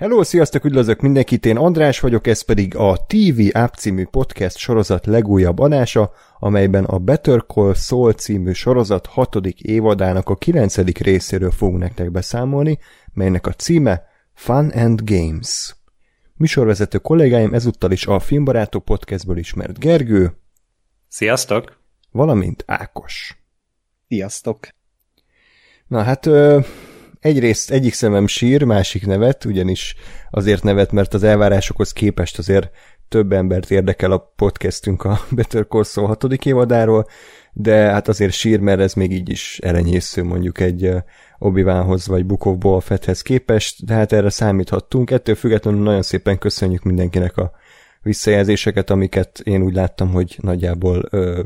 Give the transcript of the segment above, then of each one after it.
Hello, sziasztok, üdvözlök mindenkit, én András vagyok, ez pedig a TV App című podcast sorozat legújabb adása, amelyben a Better Call Saul című sorozat hatodik évadának a kilencedik részéről fogunk nektek beszámolni, melynek a címe Fun and Games. Műsorvezető kollégáim ezúttal is a Filmbarátok podcastből ismert Gergő. Sziasztok! Valamint Ákos. Sziasztok! Na hát egyrészt egyik szemem sír, másik nevet, ugyanis azért nevet, mert az elvárásokhoz képest azért több embert érdekel a podcastünk a Better Call Saul hatodik évadáról, de hát azért sír, mert ez még így is elenyésző mondjuk egy obi vagy Book of Boba Fetthez képest, de hát erre számíthattunk. Ettől függetlenül nagyon szépen köszönjük mindenkinek a visszajelzéseket, amiket én úgy láttam, hogy nagyjából ö,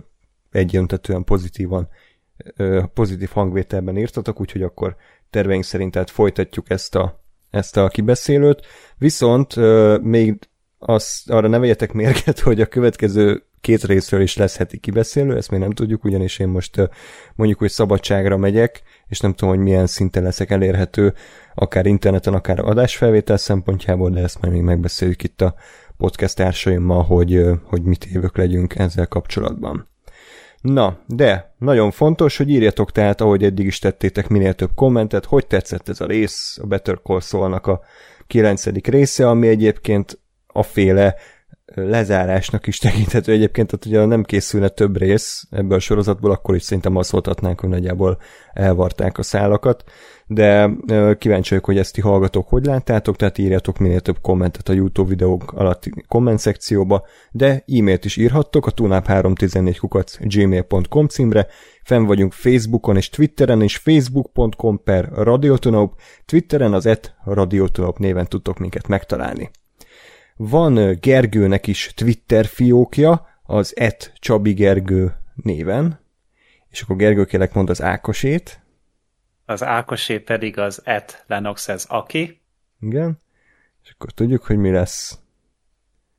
egyöntetően pozitívan ö, pozitív hangvételben írtatok, úgyhogy akkor terveink szerint tehát folytatjuk ezt a, ezt a kibeszélőt. Viszont még az, arra ne vegyetek mérget, hogy a következő két részről is lesz heti kibeszélő, ezt még nem tudjuk, ugyanis én most mondjuk, hogy szabadságra megyek, és nem tudom, hogy milyen szinten leszek elérhető, akár interneten, akár adásfelvétel szempontjából, de ezt majd még megbeszéljük itt a podcast társaimmal, hogy, hogy mit évök legyünk ezzel kapcsolatban. Na, de nagyon fontos, hogy írjatok tehát, ahogy eddig is tettétek, minél több kommentet, hogy tetszett ez a rész, a Better Call Saul-nak a kilencedik része, ami egyébként a féle lezárásnak is tekinthető egyébként, tehát ugye nem készülne több rész ebből a sorozatból, akkor is szerintem azt mondhatnánk, hogy nagyjából elvarták a szálakat, de kíváncsi vagyok, hogy ezt ti hallgatók hogy láttátok, tehát írjatok minél több kommentet a YouTube videók alatti komment szekcióba, de e-mailt is írhattok a tunap314 kukac gmail.com címre, fenn vagyunk Facebookon és Twitteren és facebook.com per radiotonop, Twitteren az et radiotonop néven tudtok minket megtalálni. Van Gergőnek is Twitter fiókja, az et Csabi Gergő néven, és akkor Gergő kérlek mond az Ákosét. Az Ákosé pedig az et Lenox ez aki. Igen. És akkor tudjuk, hogy mi lesz.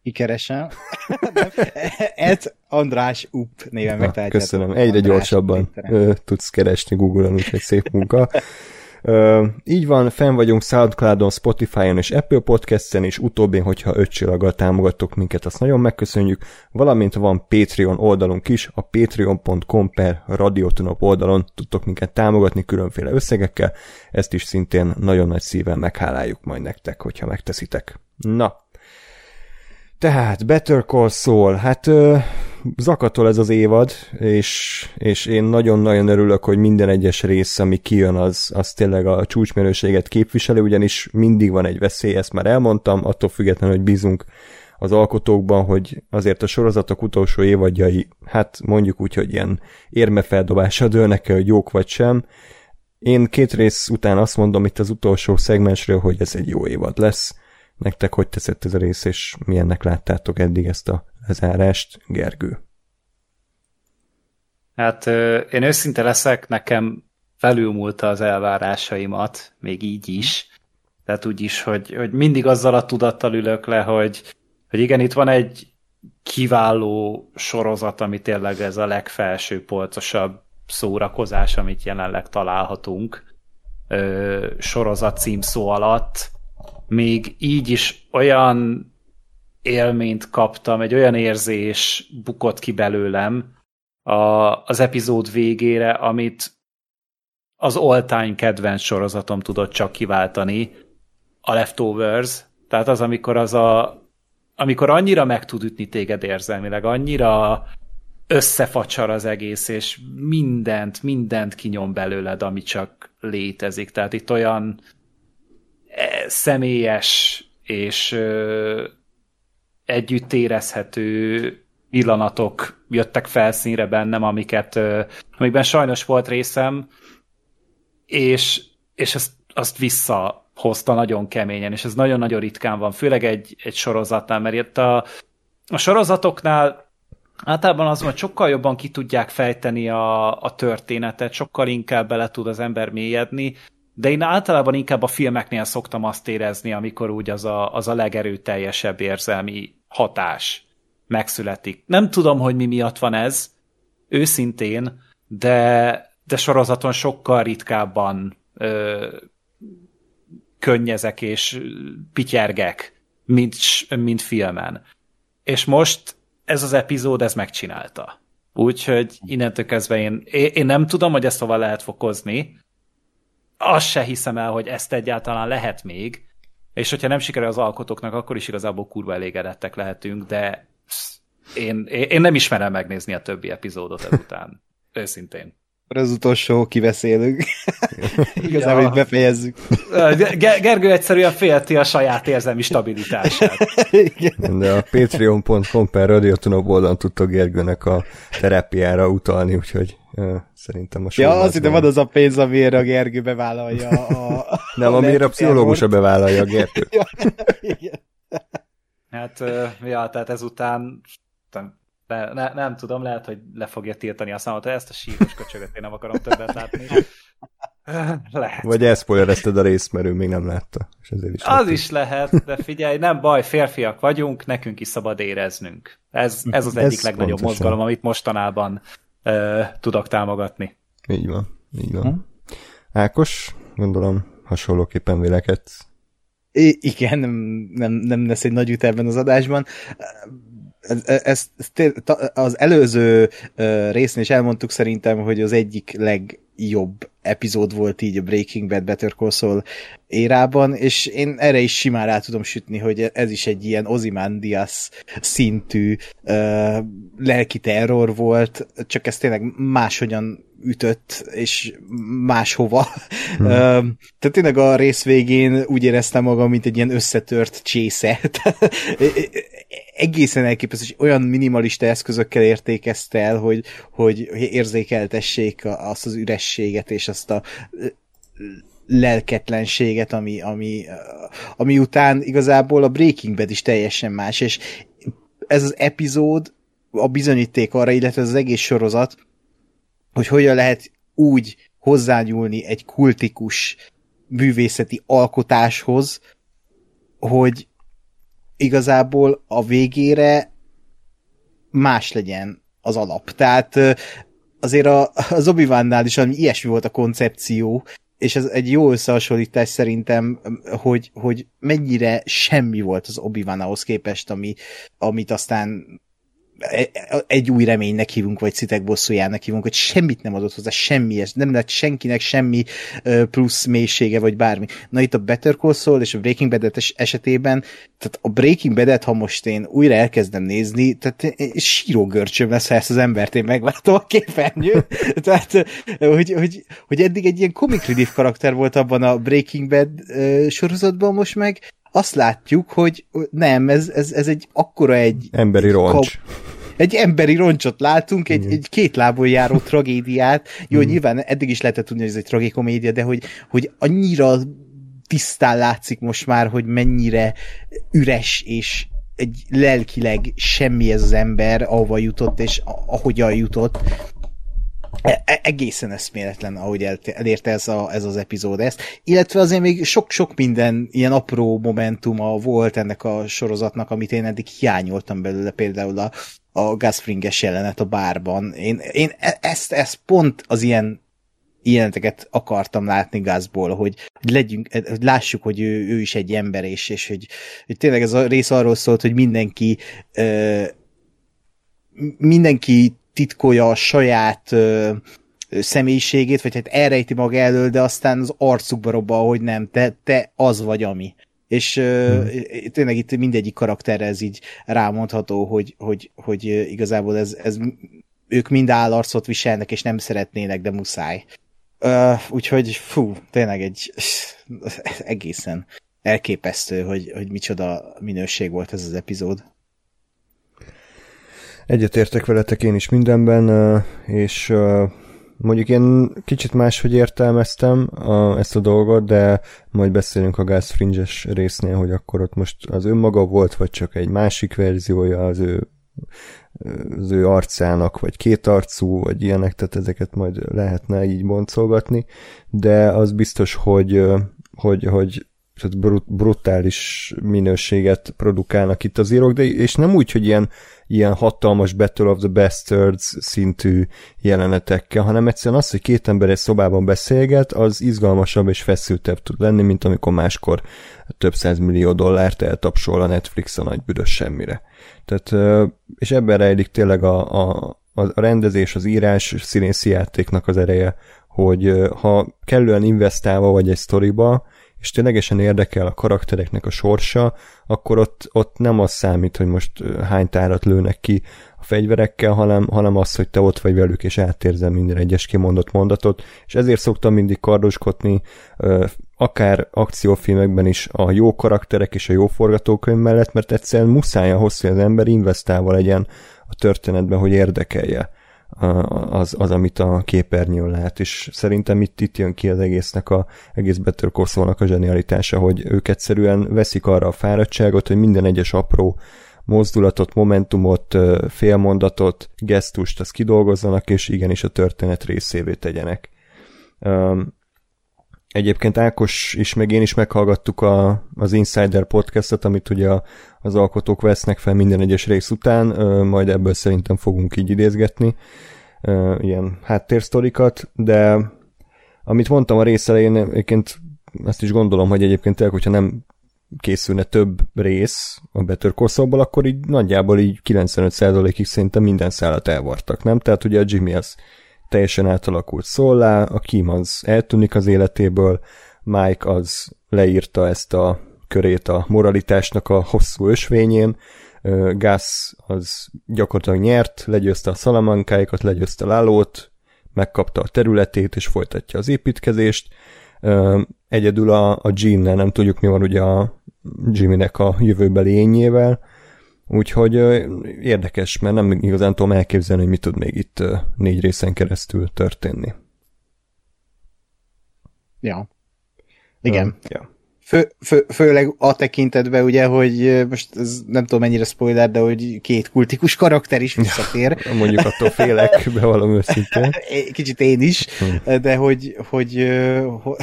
Kikeresem. et András Up néven megtaláljátok. Köszönöm. Egyre András gyorsabban tudsz keresni Google-on, úgyhogy szép munka. Így van, fenn vagyunk Soundcloudon, Spotify-on és Apple Podcast-en, és utóbbin, hogyha öt csillaggal támogattok minket, azt nagyon megköszönjük, valamint van Patreon oldalunk is, a patreon.com per radiotonop oldalon tudtok minket támogatni különféle összegekkel, ezt is szintén nagyon nagy szívvel megháláljuk majd nektek, hogyha megteszitek. Na, tehát Better Call Saul, hát uh, zakatol ez az évad, és, és én nagyon-nagyon örülök, hogy minden egyes rész, ami kijön, az, az tényleg a csúcsmerőséget képviseli, ugyanis mindig van egy veszély, ezt már elmondtam, attól függetlenül, hogy bízunk az alkotókban, hogy azért a sorozatok utolsó évadjai, hát mondjuk úgy, hogy ilyen érmefeldobásra dőlnek hogy jók vagy sem. Én két rész után azt mondom itt az utolsó szegmensről, hogy ez egy jó évad lesz. Nektek hogy teszett ez a rész, és milyennek láttátok eddig ezt a lezárást, Gergő? Hát én őszinte leszek, nekem felülmúlta az elvárásaimat, még így is. Tehát úgy is, hogy, hogy mindig azzal a tudattal ülök le, hogy, hogy igen, itt van egy kiváló sorozat, ami tényleg ez a legfelső polcosabb szórakozás, amit jelenleg találhatunk ö, sorozat címszó alatt. Még így is olyan élményt kaptam, egy olyan érzés bukott ki belőlem a, az epizód végére, amit az all-time kedvenc sorozatom tudott csak kiváltani, a Leftovers, tehát az, amikor az a amikor annyira meg tud ütni téged érzelmileg, annyira összefacsar az egész, és mindent, mindent kinyom belőled, ami csak létezik. Tehát itt olyan személyes és együtt érezhető pillanatok jöttek felszínre bennem, amiket, amikben sajnos volt részem, és, és ezt, azt visszahozta nagyon keményen, és ez nagyon-nagyon ritkán van, főleg egy, egy sorozatnál, mert itt a, a sorozatoknál általában az, hogy sokkal jobban ki tudják fejteni a, a történetet, sokkal inkább bele tud az ember mélyedni, de én általában inkább a filmeknél szoktam azt érezni, amikor úgy az a, az a legerőteljesebb érzelmi hatás megszületik. Nem tudom, hogy mi miatt van ez, őszintén, de, de sorozaton sokkal ritkábban ö, könnyezek és pityergek, mint, mint filmen. És most ez az epizód, ez megcsinálta. Úgyhogy innentől kezdve én, én nem tudom, hogy ezt hova lehet fokozni. Azt se hiszem el, hogy ezt egyáltalán lehet még. És hogyha nem sikerül az alkotóknak, akkor is igazából kurva elégedettek lehetünk, de én, én nem ismerem megnézni a többi epizódot ezután. Őszintén. Az utolsó kiveszélünk. Igazából ja. befejezzük. Gergő egyszerűen félti a saját érzelmi stabilitását. De a patreon.com per radiotonok oldalon tudtok Gergőnek a terápiára utalni, úgyhogy uh, szerintem most. Ja, az ide van az a pénz, amire a Gergő bevállalja a... Nem, a amire a pszichológusa bevállalja a Gergő. ja, igen. Hát, ja, tehát ezután ne, ne, nem tudom, lehet, hogy le fogja tiltani a számot, ezt a síros köcsögöt én nem akarom többet látni. Lehet. Vagy elszpoilerezted a részt, mert ő még nem látta. És ezért is az is lehet, de figyelj, nem baj, férfiak vagyunk, nekünk is szabad éreznünk. Ez, ez az egyik ez legnagyobb pontosan. mozgalom, amit mostanában uh, tudok támogatni. Így van, így van. Hm? Ákos, gondolom hasonlóképpen vélekedsz. I- igen, nem, nem, nem lesz egy nagy üt ebben az adásban ez, ez, ez, az előző részén is elmondtuk szerintem, hogy az egyik legjobb epizód volt így a Breaking Bad Better Call Saul érában, és én erre is simán rá tudom sütni, hogy ez is egy ilyen Ozymandias szintű uh, lelki terror volt, csak ez tényleg máshogyan ütött, és máshova. Hmm. Uh, tehát tényleg a rész végén úgy éreztem magam, mint egy ilyen összetört csésze. egészen elképesztő, hogy olyan minimalista eszközökkel értékezte el, hogy, hogy érzékeltessék azt az ürességet és azt a lelketlenséget, ami, ami, ami után igazából a Breaking Bad is teljesen más, és ez az epizód a bizonyíték arra, illetve az egész sorozat, hogy hogyan lehet úgy hozzányúlni egy kultikus művészeti alkotáshoz, hogy igazából a végére más legyen az alap. Tehát azért a, az obi is ami ilyesmi volt a koncepció, és ez egy jó összehasonlítás szerintem, hogy, hogy mennyire semmi volt az obi ahhoz képest, ami, amit aztán egy új reménynek hívunk, vagy szitek bosszújának hívunk, hogy semmit nem adott hozzá, semmi, nem lett senkinek semmi plusz mélysége, vagy bármi. Na itt a Better Call Saul és a Breaking bad esetében, tehát a Breaking bad ha most én újra elkezdem nézni, tehát síró görcsöm lesz, ha ezt az embert én meglátom a képernyőn. tehát, hogy, hogy, hogy eddig egy ilyen comic relief karakter volt abban a Breaking Bad sorozatban, most meg azt látjuk, hogy nem, ez, ez, ez egy akkora egy... Emberi roncs. Kap, egy emberi roncsot látunk, egy, egy két lábon járó tragédiát. Jó, mm. nyilván eddig is lehetett tudni, hogy ez egy tragikomédia, de hogy, hogy annyira tisztán látszik most már, hogy mennyire üres és egy lelkileg semmi ez az ember, ahova jutott, és ahogyan jutott, egészen eszméletlen, ahogy elérte ez, a, ez az epizód ezt. Illetve azért még sok-sok minden ilyen apró momentuma volt ennek a sorozatnak, amit én eddig hiányoltam belőle, például a, a Gasfringes jelenet a bárban. Én, én e, ezt, ezt pont az ilyen ilyeneteket akartam látni Gazból, hogy, hogy legyünk, hogy lássuk, hogy ő, ő is egy ember, és, és hogy, hogy tényleg ez a rész arról szólt, hogy mindenki ö, mindenki titkolja a saját ö, személyiségét, vagy hát elrejti maga elől, de aztán az arcukba robban, hogy nem, te, te az vagy ami. És hmm. tényleg itt mindegyik karakterre ez így rámondható, hogy, hogy, hogy igazából ez, ez ők mind állarcot viselnek, és nem szeretnének, de muszáj. Uh, úgyhogy fú, tényleg egy egészen elképesztő, hogy, hogy micsoda minőség volt ez az epizód. Egyetértek veletek én is mindenben, és mondjuk én kicsit máshogy értelmeztem ezt a dolgot, de majd beszélünk a Gas Fringe-es résznél, hogy akkor ott most az önmaga volt, vagy csak egy másik verziója az ő az ő arcának, vagy két arcú, vagy ilyenek, tehát ezeket majd lehetne így boncolgatni, de az biztos, hogy, hogy, hogy tehát brut, brutális minőséget produkálnak itt az írók, de és nem úgy, hogy ilyen, ilyen hatalmas Battle of the Bastards szintű jelenetekkel, hanem egyszerűen az, hogy két ember egy szobában beszélget, az izgalmasabb és feszültebb tud lenni, mint amikor máskor több millió dollárt eltapsol a Netflix a nagy büdös semmire. Tehát, és ebben rejlik tényleg a, a, a rendezés, az írás, színészi játéknak az ereje, hogy ha kellően investálva vagy egy sztoriba, és ténylegesen érdekel a karaktereknek a sorsa, akkor ott, ott nem az számít, hogy most hány tárat lőnek ki a fegyverekkel, hanem, hanem az, hogy te ott vagy velük, és átérzel minden egyes kimondott mondatot, és ezért szoktam mindig kardoskodni, akár akciófilmekben is a jó karakterek és a jó forgatókönyv mellett, mert egyszerűen muszáj ahhoz, hogy az ember investálva legyen a történetben, hogy érdekelje az, az, amit a képernyőn lát, és szerintem itt, itt jön ki az egésznek a egész Better Call a zsenialitása, hogy ők egyszerűen veszik arra a fáradtságot, hogy minden egyes apró mozdulatot, momentumot, félmondatot, gesztust, azt kidolgozzanak, és igenis a történet részévé tegyenek. Egyébként Ákos is, meg én is meghallgattuk a, az Insider podcastot, amit ugye az alkotók vesznek fel minden egyes rész után, majd ebből szerintem fogunk így idézgetni ilyen háttérsztorikat, de amit mondtam a rész elején, egyébként azt is gondolom, hogy egyébként tényleg, hogyha nem készülne több rész a Better Call akkor így nagyjából így 95%-ig szerintem minden szállat elvartak, nem? Tehát ugye a Jimmy az teljesen átalakult szólá, a Kim az eltűnik az életéből, Mike az leírta ezt a körét a moralitásnak a hosszú ösvényén, Gus az gyakorlatilag nyert, legyőzte a szalamankáikat, legyőzte Lálót, megkapta a területét, és folytatja az építkezést. Egyedül a, a Jean-nel nem tudjuk, mi van ugye a Jimmy-nek a jövőbeli ényével, Úgyhogy érdekes, mert nem igazán tudom elképzelni, hogy mi tud még itt négy részen keresztül történni. Ja. Igen. Uh, ja. Fő, fő, főleg a tekintetben ugye, hogy most ez nem tudom mennyire spoiler, de hogy két kultikus karakter is visszatér. Ja, mondjuk attól félek, bevallom őszintén. Kicsit én is, hm. de hogy, hogy, hogy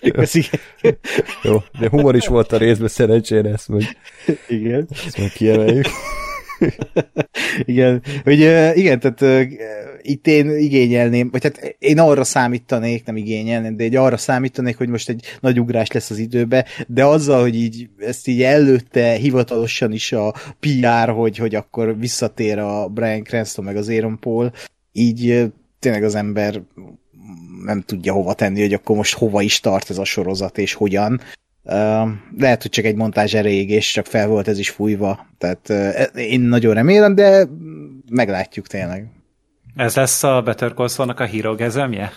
Jó, de humor is volt a részben, szerencsére ezt meg, igen. ezt meg kiemeljük. igen, hogy igen, tehát itt én igényelném, vagy hát én arra számítanék, nem igényelném, de egy arra számítanék, hogy most egy nagy ugrás lesz az időbe, de azzal, hogy így ezt így előtte hivatalosan is a PR, hogy, hogy akkor visszatér a Brian Cranston meg az Aaron Paul, így tényleg az ember nem tudja hova tenni, hogy akkor most hova is tart ez a sorozat, és hogyan. Uh, lehet, hogy csak egy montázs erejéig, és csak fel volt ez is fújva. Tehát uh, én nagyon remélem, de meglátjuk tényleg. Ez lesz a Better Call a hírogezemje?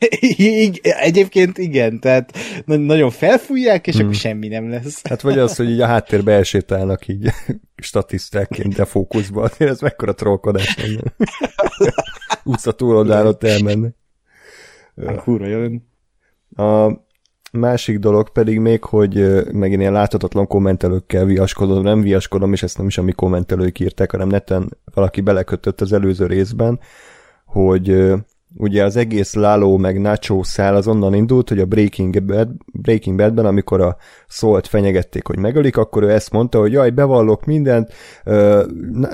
Egyébként igen, tehát nagyon felfújják, és hmm. akkor semmi nem lesz. Hát vagy az, hogy így a háttérbe elsétálnak így statisztákként, de fókuszba, azért ez mekkora trollkodás lenne. Utca túloldán ott elmennek. Kurva jön. A másik dolog pedig még, hogy megint ilyen láthatatlan kommentelőkkel viaskodom, nem viaskodom, és ezt nem is a mi kommentelők írták, hanem neten valaki belekötött az előző részben, hogy ugye az egész Lalo meg Nacho szál az onnan indult, hogy a Breaking, Bad, Breaking Badben, amikor a szólt fenyegették, hogy megölik, akkor ő ezt mondta, hogy jaj, bevallok mindent,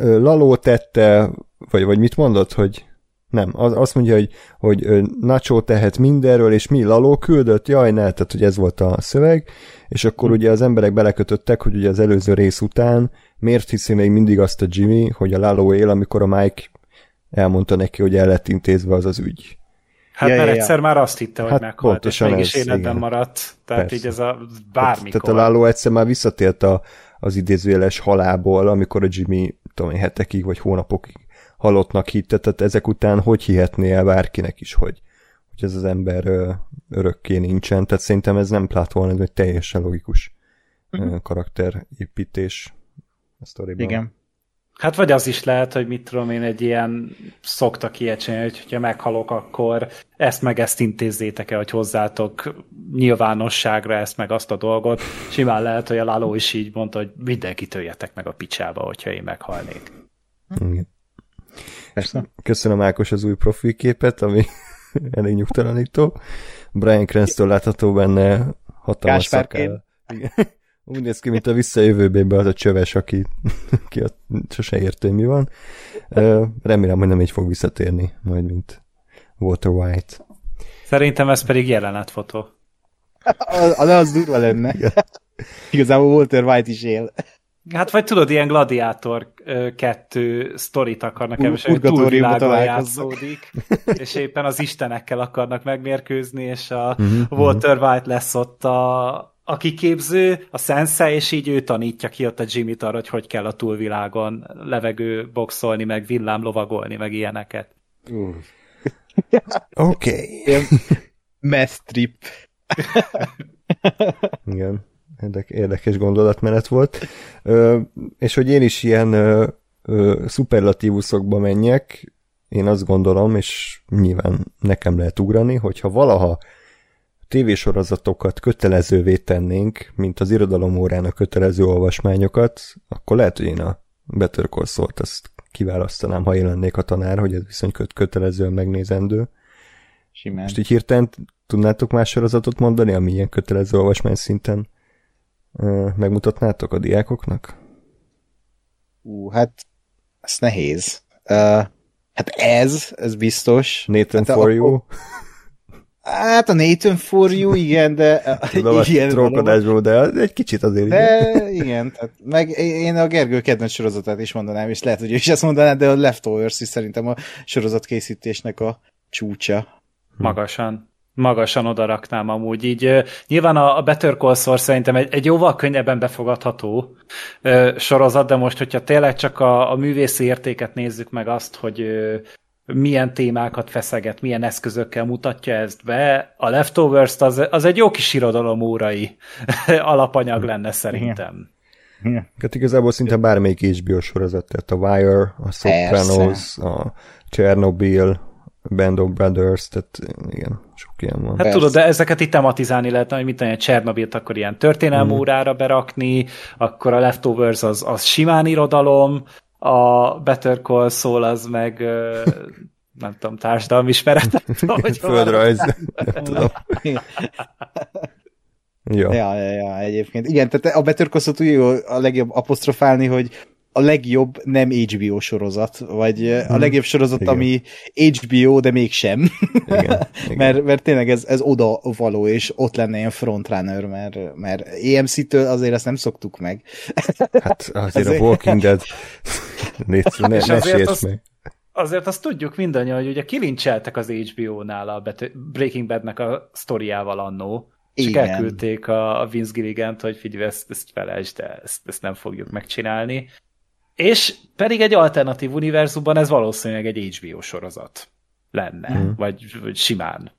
Lalo tette, vagy, vagy mit mondott, hogy nem, az, azt mondja, hogy, hogy Nacho tehet mindenről, és mi Laló küldött? Jaj, ne, tehát hogy ez volt a szöveg, és akkor hm. ugye az emberek belekötöttek, hogy ugye az előző rész után miért hiszi még mindig azt a Jimmy, hogy a Laló él, amikor a Mike elmondta neki, hogy el lett intézve az az ügy. Hát ja, mert ja, egyszer ja. már azt hitte, hogy hát meghalt, és mégis ez, életben igen. maradt. Tehát Persze. így ez a bármikor. Tehát a Láló egyszer már visszatért a, az idézőjeles halából, amikor a Jimmy, tudom én, hetekig vagy hónapokig halottnak hitte, tehát ezek után hogy hihetné el bárkinek is, hogy, hogy ez az ember örökké nincsen, tehát szerintem ez nem plátolan, ez egy teljesen logikus uh-huh. karakterépítés a sztoriban. Igen. Hát vagy az is lehet, hogy mit tudom én, egy ilyen szoktak ilyet csinálni, hogy ha meghalok, akkor ezt meg ezt intézzétek el, hogy hozzátok nyilvánosságra ezt meg azt a dolgot. Simán lehet, hogy a Lalo is így mondta, hogy mindenki töljetek meg a picsába, hogyha én meghalnék. Igen. Persze. Köszönöm Ákos az új profilképet, ami elég nyugtalanító. Brian Cranston látható benne hatalmas szakáll. Úgy néz ki, mint a visszajövőbében az a csöves, aki, aki a, sose hogy mi van. Remélem, hogy nem így fog visszatérni, majd mint Walter White. Szerintem ez pedig jelenetfotó. Az, az, az durva lenne. Igen. Igazából Walter White is él. Hát vagy tudod, ilyen gladiátor kettő sztorit akarnak elmesélni, hogy túlvilágon játszódik, és éppen az istenekkel akarnak megmérkőzni, és a Mhm, Walter White lesz ott a, a kiképző, a sensei, és így ő tanítja ki ott a Jimmy-t arra, hogy hogy kell a túlvilágon levegő boxolni, meg villám lovagolni, meg ilyeneket. Oké. Okay. Meth trip. Igen, érdek, érdekes gondolatmenet volt. Ö, és hogy én is ilyen ö, ö, szuperlatívuszokba menjek, én azt gondolom, és nyilván nekem lehet ugrani, hogyha valaha tévésorozatokat kötelezővé tennénk, mint az irodalom órán a kötelező olvasmányokat, akkor lehet, hogy én a Better Call Saul-t azt kiválasztanám, ha én lennék a tanár, hogy ez viszont köt kötelezően megnézendő. Simán. Most így hirtelen tudnátok más sorozatot mondani, ami ilyen kötelező olvasmány szinten megmutatnátok a diákoknak? Ú, hát ez nehéz. Uh, hát ez, ez biztos. Nathan Hát for a- you, Hát a Nathan for you, igen, de... tudom, igen, trókodásból, de egy kicsit azért igen. De igen, tehát meg én a Gergő kedvenc sorozatát is mondanám, és lehet, hogy ő is ezt mondaná, de a Leftovers is szerintem a sorozatkészítésnek a csúcsa. Magasan. Magasan oda raknám amúgy. Így nyilván a, Better Call Saul szerintem egy, egy jóval könnyebben befogadható sorozat, de most, hogyha tényleg csak a, a művészi értéket nézzük meg azt, hogy milyen témákat feszeget, milyen eszközökkel mutatja ezt be, a Leftovers-t az, az egy jó kis irodalom órai alapanyag lenne szerintem. Hát igazából szinte bármelyik HBO sorozat, tehát a Wire, a Sopranos, a Chernobyl, Band of Brothers, tehát igen, sok ilyen van. Hát Persze. tudod, de ezeket itt tematizálni lehetne, hogy mit tudom, Csernobilt akkor ilyen történelmi Mhm. órára berakni, akkor a Leftovers az, az simán irodalom, a Better Call Saul az meg nem tudom, társadalmi ismeret, nem tudom, hogy hova Földrajz, nem tudom. Jó. Ja, ja, ja, egyébként. Igen, tehát a Better Call Saul jó a legjobb apostrofálni, hogy a legjobb nem HBO sorozat, vagy a legjobb sorozat, Igen. ami HBO, de mégsem. Igen, igen. mert, mert tényleg ez, ez oda való, és ott lenne ilyen frontrunner, mert, mert EMC-től azért ezt nem szoktuk meg. Hát azért a Azért- Walking Dead Légy, ne, És ne azért azt- meg. Azért azt tudjuk mindannyian, hogy ugye kilincseltek az HBO-nál a Bet- Breaking Badnek a sztoriával annó, csak Igen. elküldték a, a Vince Gilligant, hogy figyelj, ezt, ezt felejtsd el, ezt, ezt nem fogjuk megcsinálni. És pedig egy alternatív univerzumban ez valószínűleg egy HBO sorozat lenne, Mhm. vagy, vagy simán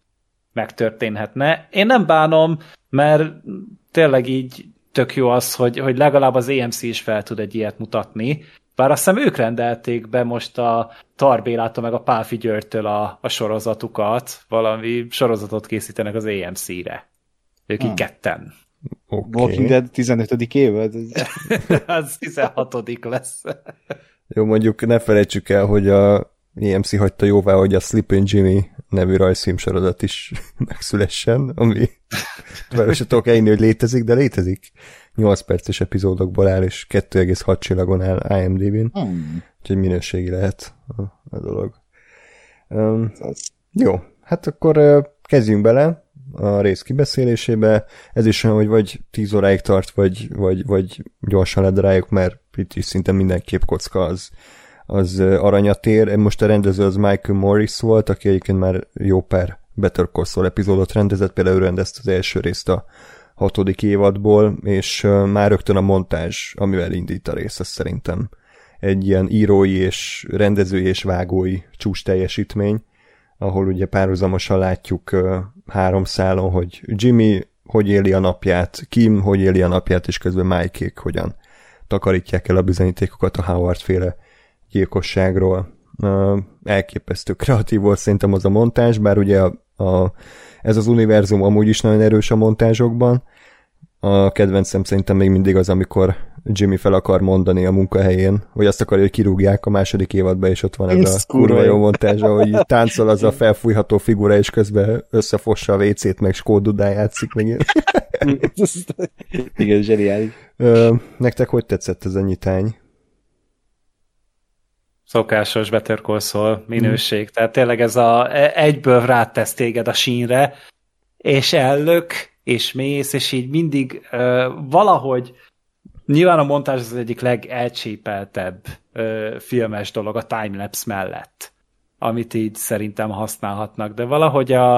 megtörténhetne. Én nem bánom, mert tényleg így tök jó az, hogy, hogy legalább az EMC is fel tud egy ilyet mutatni, bár azt hiszem ők rendelték be most a Tarbélától meg a Pálfi Györgytől a, a sorozatukat, valami sorozatot készítenek az EMC-re. Ők így Hmm. ketten. Oké. Walking Dead 15. évad. Az 16 lesz. Jó, mondjuk ne felejtsük el, hogy a EMC hagyta jóvá, hogy a Sleeping Jimmy nevű rajzfilmsorozat is megszülessen, ami bár se tudok elhinni, hogy létezik, de létezik. 8 perces epizódokból áll, és 2,6 csillagon áll IMDb-n, Hmm. úgyhogy minőségi lehet a, a dolog. Um, jó, hát akkor kezdjünk bele a rész kibeszélésébe. Ez is olyan, hogy vagy 10 óráig tart, vagy, vagy, vagy gyorsan ledaráljuk, mert itt is szinte minden képkocka az, az aranyatér. Most a rendező az Michael Morris volt, aki egyébként már jó pár Better Call Saul epizódot rendezett, például ő rendezte az első részt a hatodik évadból, és már rögtön a montázs, amivel indít a rész, az szerintem egy ilyen írói és rendezői és vágói csúcs teljesítmény, ahol ugye párhuzamosan látjuk három szálon, hogy Jimmy hogy éli a napját, Kim hogy éli a napját, és közben Mike-ék hogyan takarítják el a bizonyítékokat a Howard féle gyilkosságról. Elképesztő kreatív volt szerintem az a montázs, bár ugye a, a, ez az univerzum amúgy is nagyon erős a montázsokban. A kedvencem szerintem még mindig az, amikor Jimmy fel akar mondani a munkahelyén, vagy azt akarja, hogy kirúgják a második évadba, és ott van ez a kurva jó montázs, hogy táncol az a felfújható figura, és közben összefossa a WC-t, meg skódudán játszik meg. Igen, zseniális. Nektek hogy tetszett ez a nyitány? Szokásos Better Call Saul minőség. Mm. Tehát tényleg ez a e, egyből rátesz téged a sínre, és ellök, és mész, és így mindig uh, valahogy nyilván a montázs az egyik legelcsépeltebb uh, filmes dolog a timelapse mellett, amit így szerintem használhatnak, de valahogy a,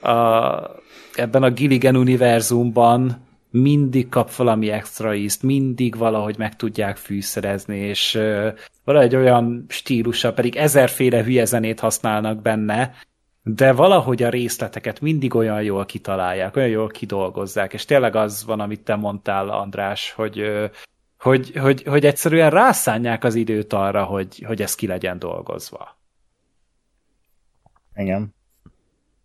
a, ebben a Gilligan univerzumban mindig kap valami extra ízt, mindig valahogy meg tudják fűszerezni, és uh, valahogy olyan stílusa, pedig ezerféle hülye zenét használnak benne, de valahogy a részleteket mindig olyan jól kitalálják, olyan jól kidolgozzák, és tényleg az van, amit te mondtál, András, hogy, hogy, hogy, hogy egyszerűen rászánják az időt arra, hogy, hogy ez ki legyen dolgozva. Igen.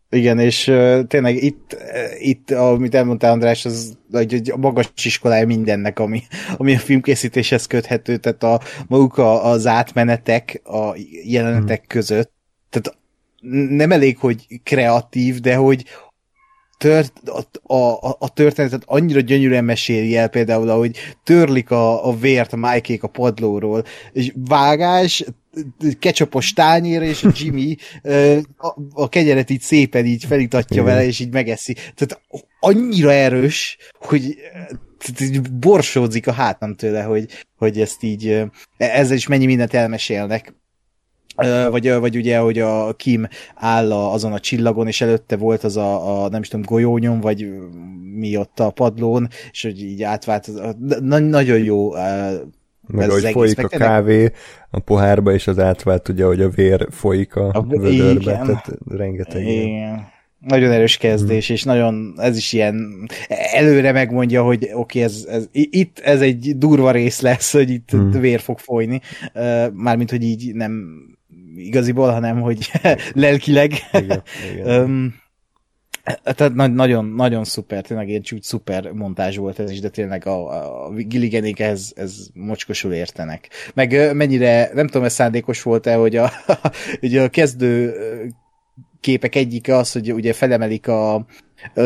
Igen, és uh, tényleg itt, uh, itt, amit elmondtál András, az egy, a magas iskolája mindennek, ami, ami a filmkészítéshez köthető, tehát a maguk a, az átmenetek a jelenetek hmm. között, tehát nem elég, hogy kreatív, de hogy tört, a, a, a történetet annyira gyönyörűen meséli el, például, ahogy törlik a, a vért a Mike-ék a padlóról, és vágás, kecsapos tányér, és Jimmy a, a kenyeret így szépen így felítatja vele, és így megeszi. Tehát annyira erős, hogy borsódzik a hátam tőle, hogy, hogy ezt így, ezzel is mennyi mindent elmesélnek vagy, vagy ugye, hogy a Kim áll azon a csillagon, és előtte volt az a, a nem is tudom, golyónyom, vagy mi ott a padlón, és hogy így átvált, na, nagyon jó meg ahogy folyik meg a kávé a pohárba, és az átvált ugye, hogy a vér folyik a, a vödörbe, igen. tehát rengeteg. Igen. Nagyon erős kezdés, hmm. és nagyon, ez is ilyen előre megmondja, hogy oké, okay, ez, ez, itt ez egy durva rész lesz, hogy itt hmm. vér fog folyni, mármint, hogy így nem igaziból, hanem hogy lelkileg. Igen, igen. um, tehát nagyon, nagyon szuper, tényleg egy úgy szuper montázs volt ez is, de tényleg a, a Gilliganék ez, ez mocskosul értenek. Meg mennyire, nem tudom, ez szándékos volt-e, hogy a, ugye a kezdő képek egyike az, hogy ugye felemelik a,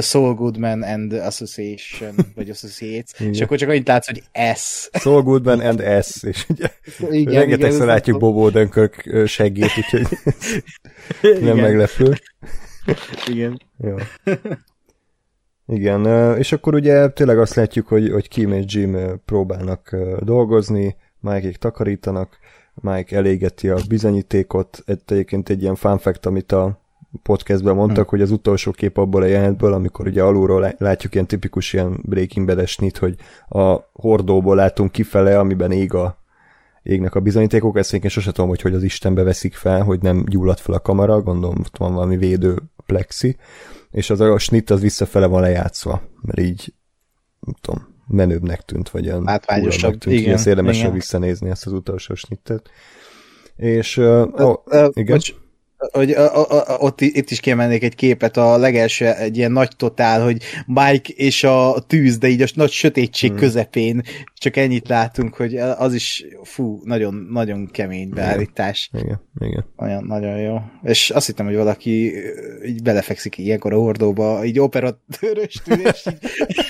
Soul Goodman and Association, vagy Associates, és akkor csak annyit látsz, hogy S. Soul Goodman and S, és ugye igen, rengetegszer látjuk Bob Odenkirk seggét, úgyhogy nem meglepő. Igen. Jó. Igen, és akkor ugye tényleg azt látjuk, hogy, hogy Kim és Jim próbálnak dolgozni, mike takarítanak, Mike elégeti a bizonyítékot, egyébként egy ilyen fun fact, amit a podcastben mondtak, hm. hogy az utolsó kép abból a jelenetből, amikor ugye alulról látjuk ilyen tipikus ilyen Breaking bad nyit, hogy a hordóból látunk kifele, amiben ég a, égnek a bizonyítékok, ezt én sosem tudom, hogy hogy az Istenbe veszik fel, hogy nem gyullad fel a kamera, gondolom ott van valami védő plexi, és az a snit az visszafele van lejátszva, mert így, nem tudom, menőbbnek tűnt, vagy olyan látványosabb, tűnt, igen, hogy érdemes igen. visszanézni ezt az utolsó snittet. És, uh, oh, uh, igen. Bocs, hogy a, a, a, ott itt is kiemelnék egy képet, a legelső egy ilyen nagy totál, hogy Mike és a tűz, de így a nagy sötétség hmm. közepén csak ennyit látunk, hogy az is fú, nagyon, nagyon kemény beállítás. Igen, igen. Nagyon, nagyon jó. És azt hittem, hogy valaki így belefekszik ilyenkor a hordóba, így operatőrös tűnés, így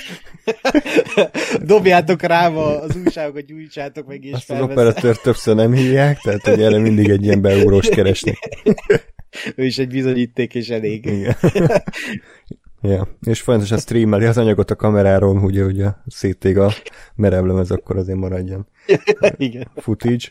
dobjátok rám az újságokat, gyújtsátok meg, és Azt az operatőr többször nem hívják, tehát hogy erre mindig egy ilyen beugróst keresni. ő is egy bizonyíték, és elég. Igen. ja. És folyamatosan streameli az anyagot a kameráról, ugye, ugye széttég a merevlemez, akkor azért maradjon Igen. footage.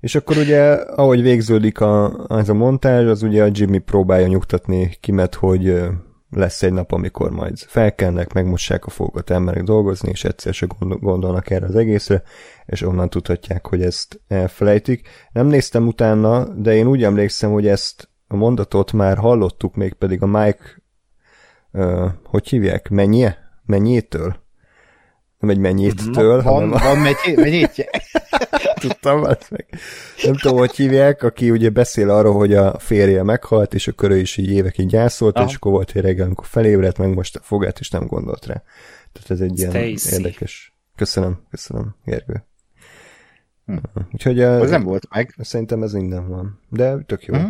És akkor ugye, ahogy végződik a, az a montázs, az ugye a Jimmy próbálja nyugtatni Kimet, hogy lesz egy nap, amikor majd felkelnek, megmossák a fogat, elmerek dolgozni, és egyszer se gondolnak erre az egészre, és onnan tudhatják, hogy ezt elfelejtik. Nem néztem utána, de én úgy emlékszem, hogy ezt mondatot már hallottuk, még pedig a Mike, uh, hogy hívják, mennyie? Mennyiétől? Nem egy mennyéttől, van, hanem... Van mennyétje? Tudtam, azt meg. Nem tudom, hogy hívják, aki ugye beszél arról, hogy a férje meghalt, és a körő is így évekig gyászolt, ah. és akkor volt egy reggel, amikor felébredt, meg most a fogát, és nem gondolt rá. Tehát ez egy Stacy. ilyen érdekes Köszönöm, köszönöm, Gergő. Hm. Úgyhogy Ez nem volt meg. szerintem ez minden van. De tök jó. Mhm.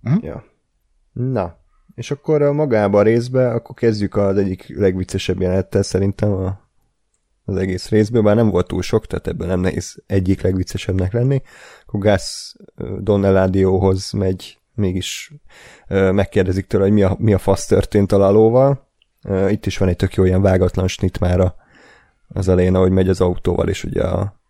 Mhm. Ja. Na, és akkor a magába a részbe, akkor kezdjük az egyik legviccesebb jelenettel szerintem a, az egész részből, bár nem volt túl sok, tehát ebben nem nehéz egyik legviccesebbnek lenni. Akkor Gus ö, Don Eladióhoz megy, mégis megkérdezik tőle, hogy mi a, mi a fasz történt a lalóval. Itt is van egy tök jó ilyen vágatlan snit már az elején, ahogy megy az autóval, és ugye a,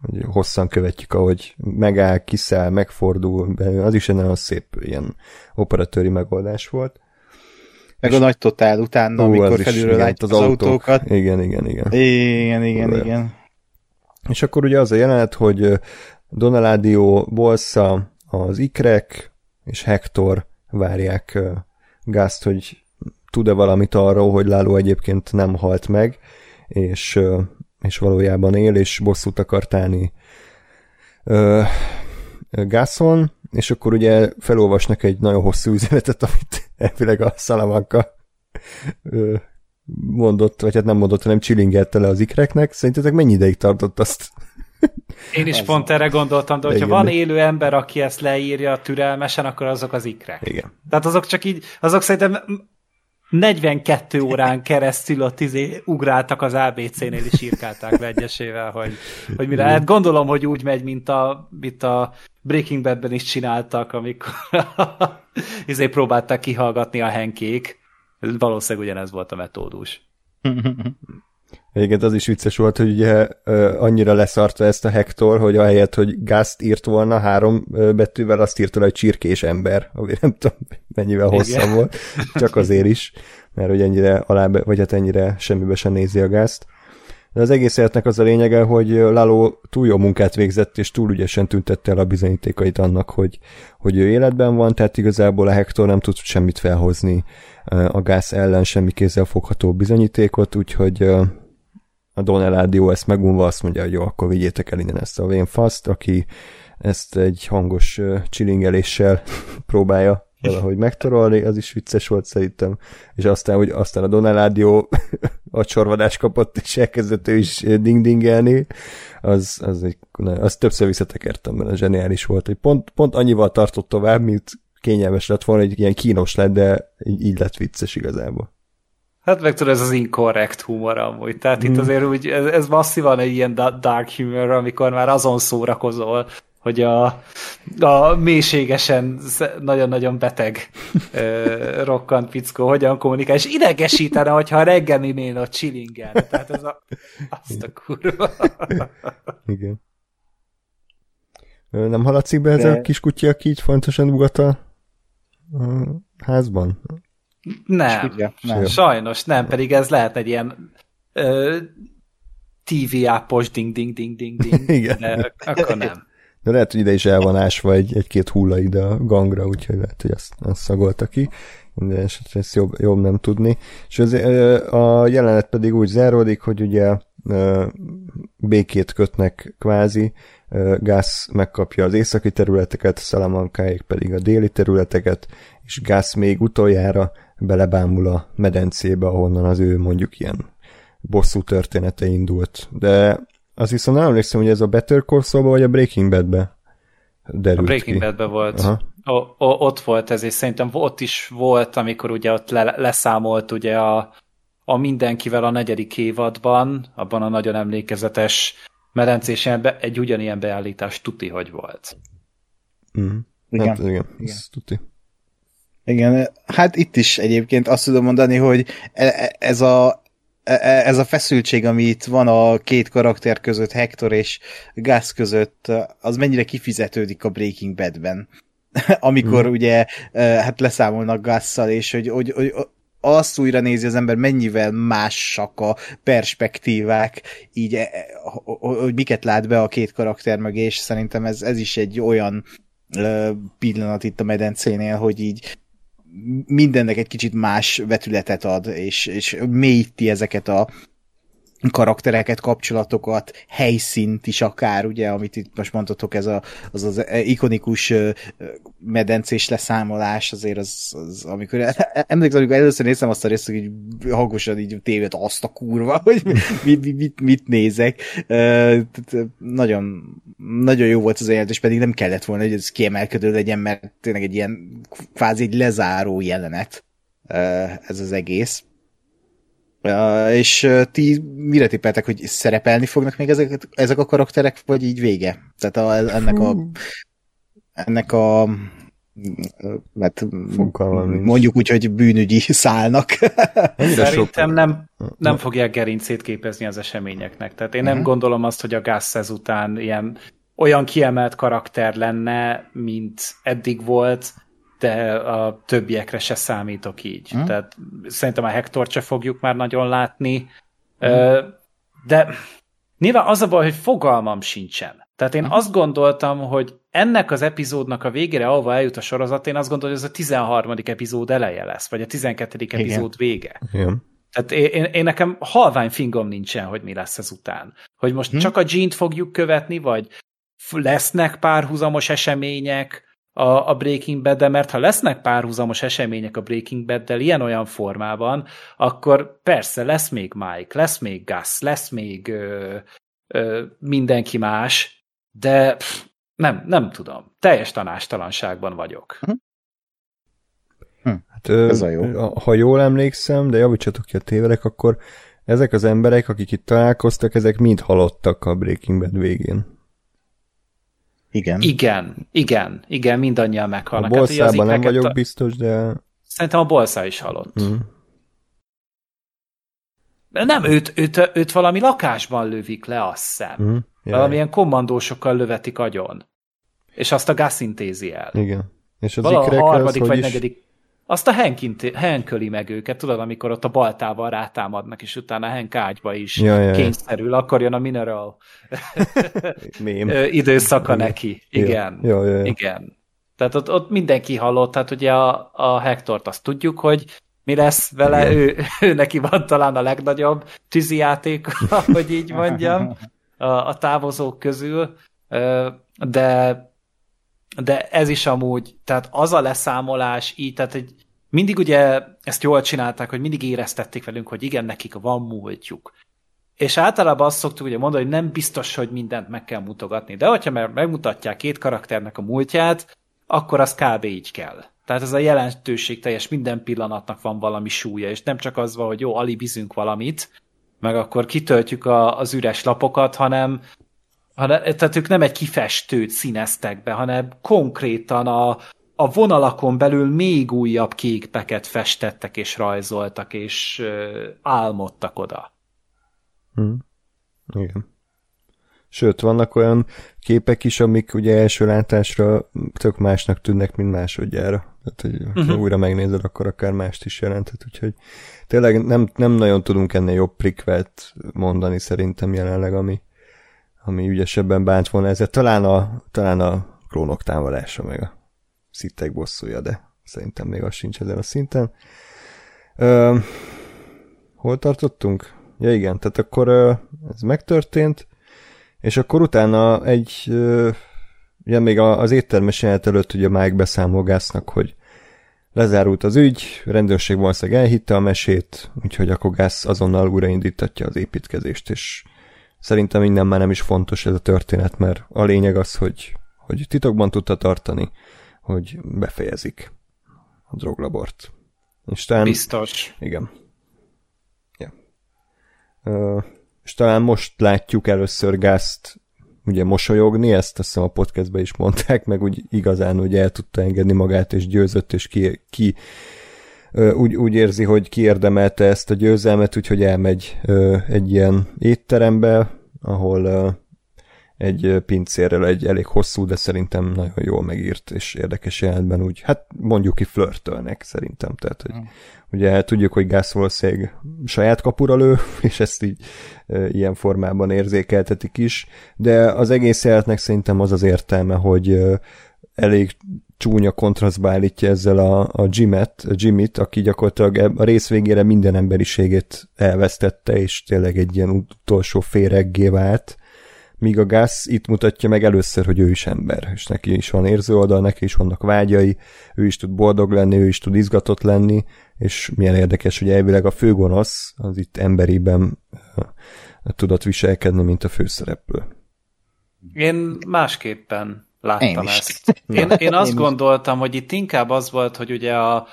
hogy hosszan követjük, ahogy megáll, kiszáll, megfordul, az is egy nagyon szép ilyen operatőri megoldás volt. Meg a nagy totál utána, Ú, amikor az is, felülről igen, látjuk az, autókat. Igen, igen, igen. Igen, igen, Olyan. igen. És akkor ugye az a jelenet, hogy ö, Don Eladio, Bolsa, az Ikrek és Hector várják Gázt, hogy tud-e valamit arról, hogy Láló egyébként nem halt meg, és, és valójában él, és bosszút akart állni ö, Gászon, és akkor ugye felolvasnak egy nagyon hosszú üzenetet, amit elvileg a Salamanca ö, mondott, vagy hát nem mondott, hanem csilingelte le az ikreknek. Szerintetek mennyi ideig tartott azt? Én is Ez pont erre gondoltam, de hogyha Igen. van élő ember, aki ezt leírja türelmesen, akkor azok az ikrek. Igen. Tehát azok csak így, azok szerintem 42 órán keresztül ott izé ugráltak az ABC-nél és írkálták le egyesével, hogy, hogy mire. Hát gondolom, hogy úgy megy, mint a, mint a Breaking Badben is csináltak, amikor izé próbálták kihallgatni a henkék. Valószínűleg ugyanez volt a metódus. Egyébként az is vicces volt, hogy ugye annyira leszarta ezt a Hector, hogy ahelyett, hogy Gázt írt volna három betűvel, azt írta hogy csirkés ember, ami nem tudom mennyivel hosszabb Igen. volt, csak azért is, mert hogy ennyire alá, vagy hát ennyire semmibe sem nézi a Gázt. De az egész életnek az a lényege, hogy Lalo túl jó munkát végzett, és túl ügyesen tüntette el a bizonyítékait annak, hogy, hogy ő életben van, tehát igazából a Hector nem tud semmit felhozni a gáz ellen, semmi kézzel fogható bizonyítékot, úgyhogy a Don Eladio ezt megunva azt mondja, hogy jó, akkor vigyétek el innen ezt a vén faszt, aki ezt egy hangos csilingeléssel próbálja valahogy megtorolni, az is vicces volt szerintem, és aztán, hogy aztán a Don Eladio a csorvadás kapott, és elkezdett ő is ding-dingelni, az, az, egy, az többször visszatekertem, mert zseniális volt, hogy pont, pont annyival tartott tovább, mint kényelmes lett volna, hogy ilyen kínos lett, de így, így lett vicces igazából. Hát meg tudod, ez az incorrect humor amúgy. Tehát itt azért úgy, ez, ez masszívan egy ilyen da- dark humor, amikor már azon szórakozol, hogy a, a mélységesen nagyon-nagyon beteg ö, rokkant pickó hogyan kommunikál, és idegesítene, hogyha reggel innél a chillingen. Tehát ez a, azt a kurva. Igen. Nem haladszik be ez De- a kis kutya, aki így fontosan ugat a, a házban? Nem. Nem. Sajnos nem, pedig ez lehet egy ilyen ö, TV ápos ding ding ding ding ding. Igen. De akkor nem. De lehet, hogy ide is el van ásva egy, egy-két hulla ide a gangra, úgyhogy lehet, hogy azt, azt szagolta ki. Minden esetre ezt jobb, jobb nem tudni. És az, a jelenet pedig úgy záródik, hogy ugye békét kötnek kvázi, Gász megkapja az északi területeket, Salamankáék pedig a déli területeket, és Gász még utoljára belebámul a medencébe, ahonnan az ő mondjuk ilyen bosszú története indult. De az viszont nem emlékszem, hogy ez a Better Call saul vagy a Breaking Bad-be derült A Breaking ki. Badben volt. Aha. O, o, ott volt ez, és szerintem ott is volt, amikor ugye ott le, leszámolt ugye a, a mindenkivel a negyedik évadban, abban a nagyon emlékezetes medencésen be, egy ugyanilyen beállítás tuti, hogy volt. Mhm. Igen. Hát, igen, Igen. ez tuti. Igen, hát itt is egyébként azt tudom mondani, hogy e- e- ez a, e- ez a feszültség, ami itt van a két karakter között, Hector és Gus között, az mennyire kifizetődik a Breaking Badben. Amikor Mhm. ugye hát leszámolnak Gusszal, és hogy, hogy, hogy azt újra nézi az ember, mennyivel másak a perspektívák, így, hogy miket lát be a két karakter mögé, és szerintem ez, ez is egy olyan pillanat itt a medencénél, hogy így mindennek egy kicsit más vetületet ad, és, és mélyíti ezeket a karaktereket, kapcsolatokat, helyszínt is akár, ugye, amit itt most mondhatok, ez a, az az ikonikus medencés leszámolás, azért az, az amikor, emlékszem, amikor először néztem azt a részt, hogy hangosan így tévét azt a kurva, hogy mit, mit, mit, mit nézek. Nagyon, nagyon jó volt az élet, és pedig nem kellett volna, hogy ez kiemelkedő legyen, mert tényleg egy ilyen kvázi egy lezáró jelenet ez az egész. És ti mire tippeltek, hogy szerepelni fognak még ezek, ezek a karakterek, vagy így vége? Tehát a, ennek a ennek a mert mondjuk úgy, hogy bűnügyi szálnak. Szerintem nem, nem fogják gerincét képezni az eseményeknek. Tehát én uh-huh. nem mhm. gondolom azt, hogy a Gász ezután ilyen olyan kiemelt karakter lenne, mint eddig volt, de a többiekre se számítok így. Hmm. Tehát szerintem a Hector se fogjuk már nagyon látni. Hmm. De nyilván az a baj, hogy fogalmam sincsen. Tehát én hmm. azt gondoltam, hogy ennek az epizódnak a végére, ahova eljut a sorozat, én azt gondolom, hogy ez a 13. epizód eleje lesz, vagy a 12. Igen. epizód vége. Igen. Tehát én, én, én nekem halvány fingom nincsen, hogy mi lesz ez után. Hogy most hmm. csak a Jean-t fogjuk követni, vagy lesznek párhuzamos események, a, a Breaking bad de mert ha lesznek párhuzamos események a Breaking Bad-del ilyen-olyan formában, akkor persze lesz még Mike, lesz még Gus, lesz még ö, ö, mindenki más, de pff, nem, nem tudom. Teljes tanástalanságban vagyok. Hát, ö, Ez a jó. Ha jól emlékszem, de javítsatok ki a tévedek, akkor ezek az emberek, akik itt találkoztak, ezek mind halottak a Breaking Bad végén. Igen. Igen, igen, igen, mindannyian meghalnak. A bolszában hát, nem vagyok a... biztos, de... Szerintem a bolszá is halott. Mm. Nem, őt, őt, őt valami lakásban lövik le, azt hiszem. Mm. Valamilyen kommandósokkal lövetik agyon. És azt a Gus intézi el. Igen. És az Vala a harmadik vagy is... negyedik azt a Hank, Hank meg őket, tudod, amikor ott a baltával rátámadnak, és utána Hank ágyba is ja, ja, kényszerül, akkor jön a mineral időszaka Igen. neki. Igen. Ja, ja, ja. Igen. Tehát ott, ott mindenki hallott, tehát ugye a, a Hektort azt tudjuk, hogy mi lesz vele, ő, ő neki van talán a legnagyobb tűzijáték, hogy így mondjam, a, a távozók közül, de de ez is amúgy, tehát az a leszámolás így, tehát egy, mindig ugye ezt jól csinálták, hogy mindig éreztették velünk, hogy igen, nekik van múltjuk. És általában azt szoktuk ugye mondani, hogy nem biztos, hogy mindent meg kell mutogatni, de hogyha már megmutatják két karakternek a múltját, akkor az kb. így kell. Tehát ez a jelentőség teljes minden pillanatnak van valami súlya, és nem csak az van, hogy jó, alibizünk valamit, meg akkor kitöltjük a, az üres lapokat, hanem hanem, tehát ők nem egy kifestőt színeztek be, hanem konkrétan a, a vonalakon belül még újabb képeket festettek és rajzoltak, és uh, álmodtak oda. Hmm. Igen. Sőt, vannak olyan képek is, amik ugye első látásra tök másnak tűnnek, mint másodjára. Tehát, hogy uh-huh. ha újra megnézed, akkor akár mást is jelenthet, úgyhogy tényleg nem, nem nagyon tudunk ennél jobb prikvet mondani szerintem jelenleg, ami, ami ügyesebben bánt volna ezzel. Talán a, talán a klónok támadása, meg a szittek bosszúja, de szerintem még az sincs ezen a szinten. Ö, hol tartottunk? Ja igen, tehát akkor ö, ez megtörtént, és akkor utána egy, ö, ugye még az éttermes előtt ugye Mike beszámol Gásznak, hogy lezárult az ügy, rendőrség valószínűleg elhitte a mesét, úgyhogy akkor Gász azonnal újraindítatja az építkezést, és Szerintem minden már nem is fontos ez a történet, mert a lényeg az, hogy, hogy titokban tudta tartani, hogy befejezik a droglabort. És talán, Biztos. Igen. Ja. Uh, és talán most látjuk először Gázt ugye mosolyogni, ezt azt hiszem a podcastben is mondták, meg úgy igazán hogy el tudta engedni magát, és győzött, és ki, ki úgy, úgy érzi, hogy kiérdemelte ezt a győzelmet, úgyhogy elmegy egy ilyen étterembe, ahol egy pincérrel egy elég hosszú, de szerintem nagyon jól megírt és érdekes jelentben úgy, hát mondjuk ki flörtölnek szerintem, tehát hogy mm. ugye tudjuk, hogy Gász valószínűleg saját kapura lő, és ezt így e, ilyen formában érzékeltetik is, de az egész jelenetnek szerintem az az értelme, hogy e, elég csúnya kontrasztba állítja ezzel a, a Jimet, a Jimit, aki gyakorlatilag a rész végére minden emberiségét elvesztette, és tényleg egy ilyen utolsó féreggé vált, míg a Gus itt mutatja meg először, hogy ő is ember, és neki is van érző oldal, neki is vannak vágyai, ő is tud boldog lenni, ő is tud izgatott lenni, és milyen érdekes, hogy elvileg a főgonosz az itt emberiben tudott viselkedni, mint a főszereplő. Én másképpen láttam én ezt. Én, én azt én gondoltam, hogy itt inkább az volt, hogy ugye a,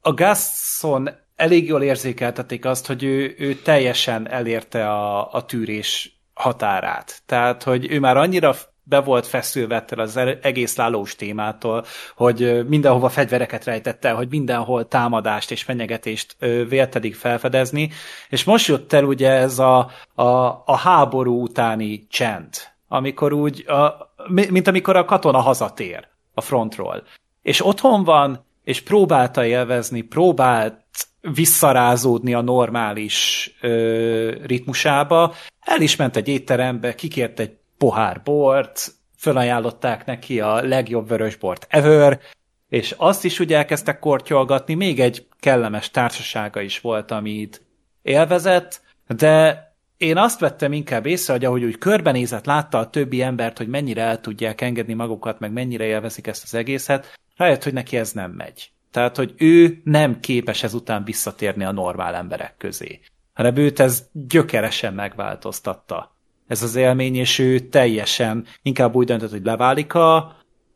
a Gasson elég jól érzékeltetik azt, hogy ő, ő teljesen elérte a, a tűrés határát. Tehát, hogy ő már annyira be volt feszülve ettől az egész lálós témától, hogy mindenhova fegyvereket rejtette, hogy mindenhol támadást és fenyegetést véltedik felfedezni, és most jött el ugye ez a, a, a háború utáni csend, amikor úgy, a, mint amikor a katona hazatér a frontról, és otthon van, és próbálta élvezni, próbált visszarázódni a normális ö, ritmusába, el is ment egy étterembe, kikért egy pohár bort, fölajánlották neki a legjobb vörösbort ever, és azt is ugye elkezdtek kortyolgatni, még egy kellemes társasága is volt, amit élvezett, de én azt vettem inkább észre, hogy ahogy úgy körbenézett, látta a többi embert, hogy mennyire el tudják engedni magukat, meg mennyire élvezik ezt az egészet, rájött, hogy neki ez nem megy. Tehát, hogy ő nem képes ezután visszatérni a normál emberek közé, hanem őt ez gyökeresen megváltoztatta. Ez az élmény, és ő teljesen inkább úgy döntött, hogy leválik a,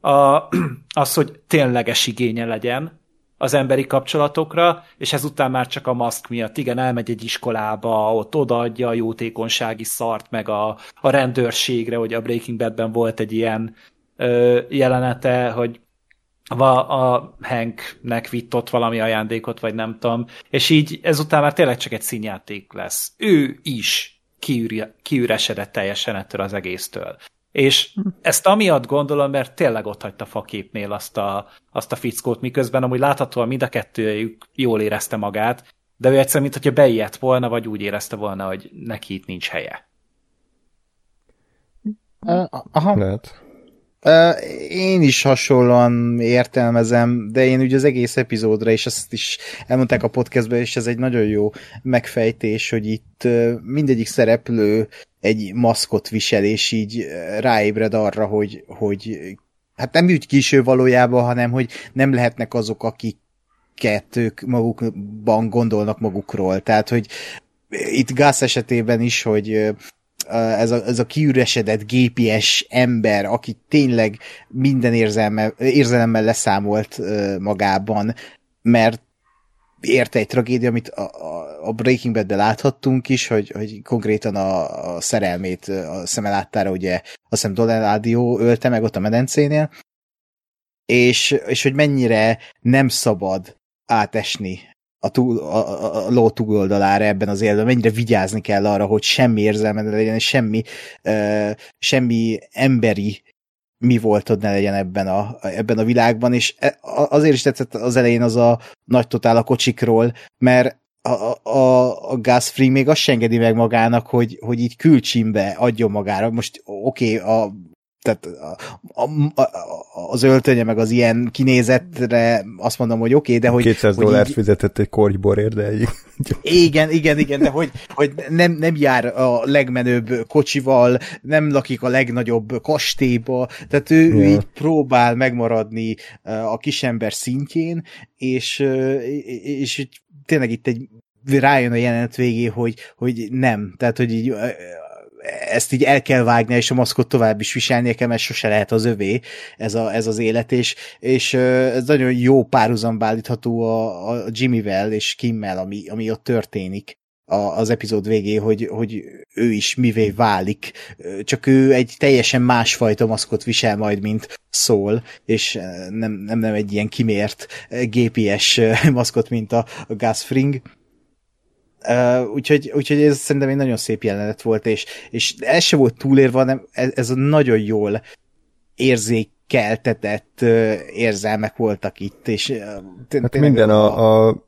a, az, hogy tényleges igénye legyen az emberi kapcsolatokra, és ezután már csak a maszk miatt, igen, elmegy egy iskolába, ott odaadja a jótékonysági szart, meg a, a rendőrségre, hogy a Breaking Badben volt egy ilyen ö, jelenete, hogy a, a Hanknek vitt ott valami ajándékot, vagy nem tudom, és így ezután már tényleg csak egy színjáték lesz. Ő is kiüresedett teljesen ettől az egésztől. És ezt amiatt gondolom, mert tényleg ott hagyta faképnél azt a, azt a fickót, miközben amúgy láthatóan mind a kettőjük jól érezte magát, de ő egyszerűen, mint hogyha beijedt volna, vagy úgy érezte volna, hogy neki itt nincs helye. Aha. Lehet. Én is hasonlóan értelmezem, de én ugye az egész epizódra, és ezt is elmondták a podcastben, és ez egy nagyon jó megfejtés, hogy itt mindegyik szereplő egy maszkot visel, és így ráébred arra, hogy, hogy hát nem úgy kiső valójában, hanem hogy nem lehetnek azok, akiket ők magukban gondolnak magukról. Tehát, hogy itt Gász esetében is, hogy ez a, ez a kiüresedett GPS ember, aki tényleg minden érzelme, érzelemmel leszámolt magában, mert érte egy tragédia, amit a, a Breaking bad láthattunk is, hogy, hogy konkrétan a, a szerelmét a szeme láttára, ugye azt hiszem Donadio ölte meg ott a medencénél, és, és hogy mennyire nem szabad átesni a, túl, a, a ló túloldalára ebben az életben, mennyire vigyázni kell arra, hogy semmi érzelme ne legyen, semmi, uh, semmi emberi mi voltod ne legyen ebben a, ebben a világban, és e, azért is tetszett az elején az a nagy totál a kocsikról, mert a, a, a Gas Free még azt engedi meg magának, hogy, hogy így külcsimbe adjon magára. Most oké, okay, a tehát a, a, a, az öltönye meg az ilyen kinézetre azt mondom, hogy oké, okay, de hogy... 200 hogy dollárt így... fizetett egy kortyborért, de egy... Igen, igen, igen, de hogy, hogy nem, nem jár a legmenőbb kocsival, nem lakik a legnagyobb kastélyba, tehát ő, ja. ő így próbál megmaradni a kisember szintjén, és, és tényleg itt egy rájön a jelenet végé, hogy, hogy nem, tehát hogy így ezt így el kell vágni, és a maszkot tovább is viselnie kell, mert sose lehet az övé ez, a, ez az élet, és, és ez nagyon jó párhuzamba állítható a, a Jimmyvel és Kimmel, ami, ami ott történik a, az epizód végé, hogy, hogy ő is mivé válik, csak ő egy teljesen másfajta maszkot visel majd, mint szól, és nem, nem, nem egy ilyen kimért GPS maszkot, mint a, a Gus Fring. Uh, úgyhogy, úgyhogy ez szerintem egy nagyon szép jelenet volt, és, és ez se volt túlérve, hanem ez, ez a nagyon jól érzékeltetett uh, érzelmek voltak itt, és uh, hát minden a, a,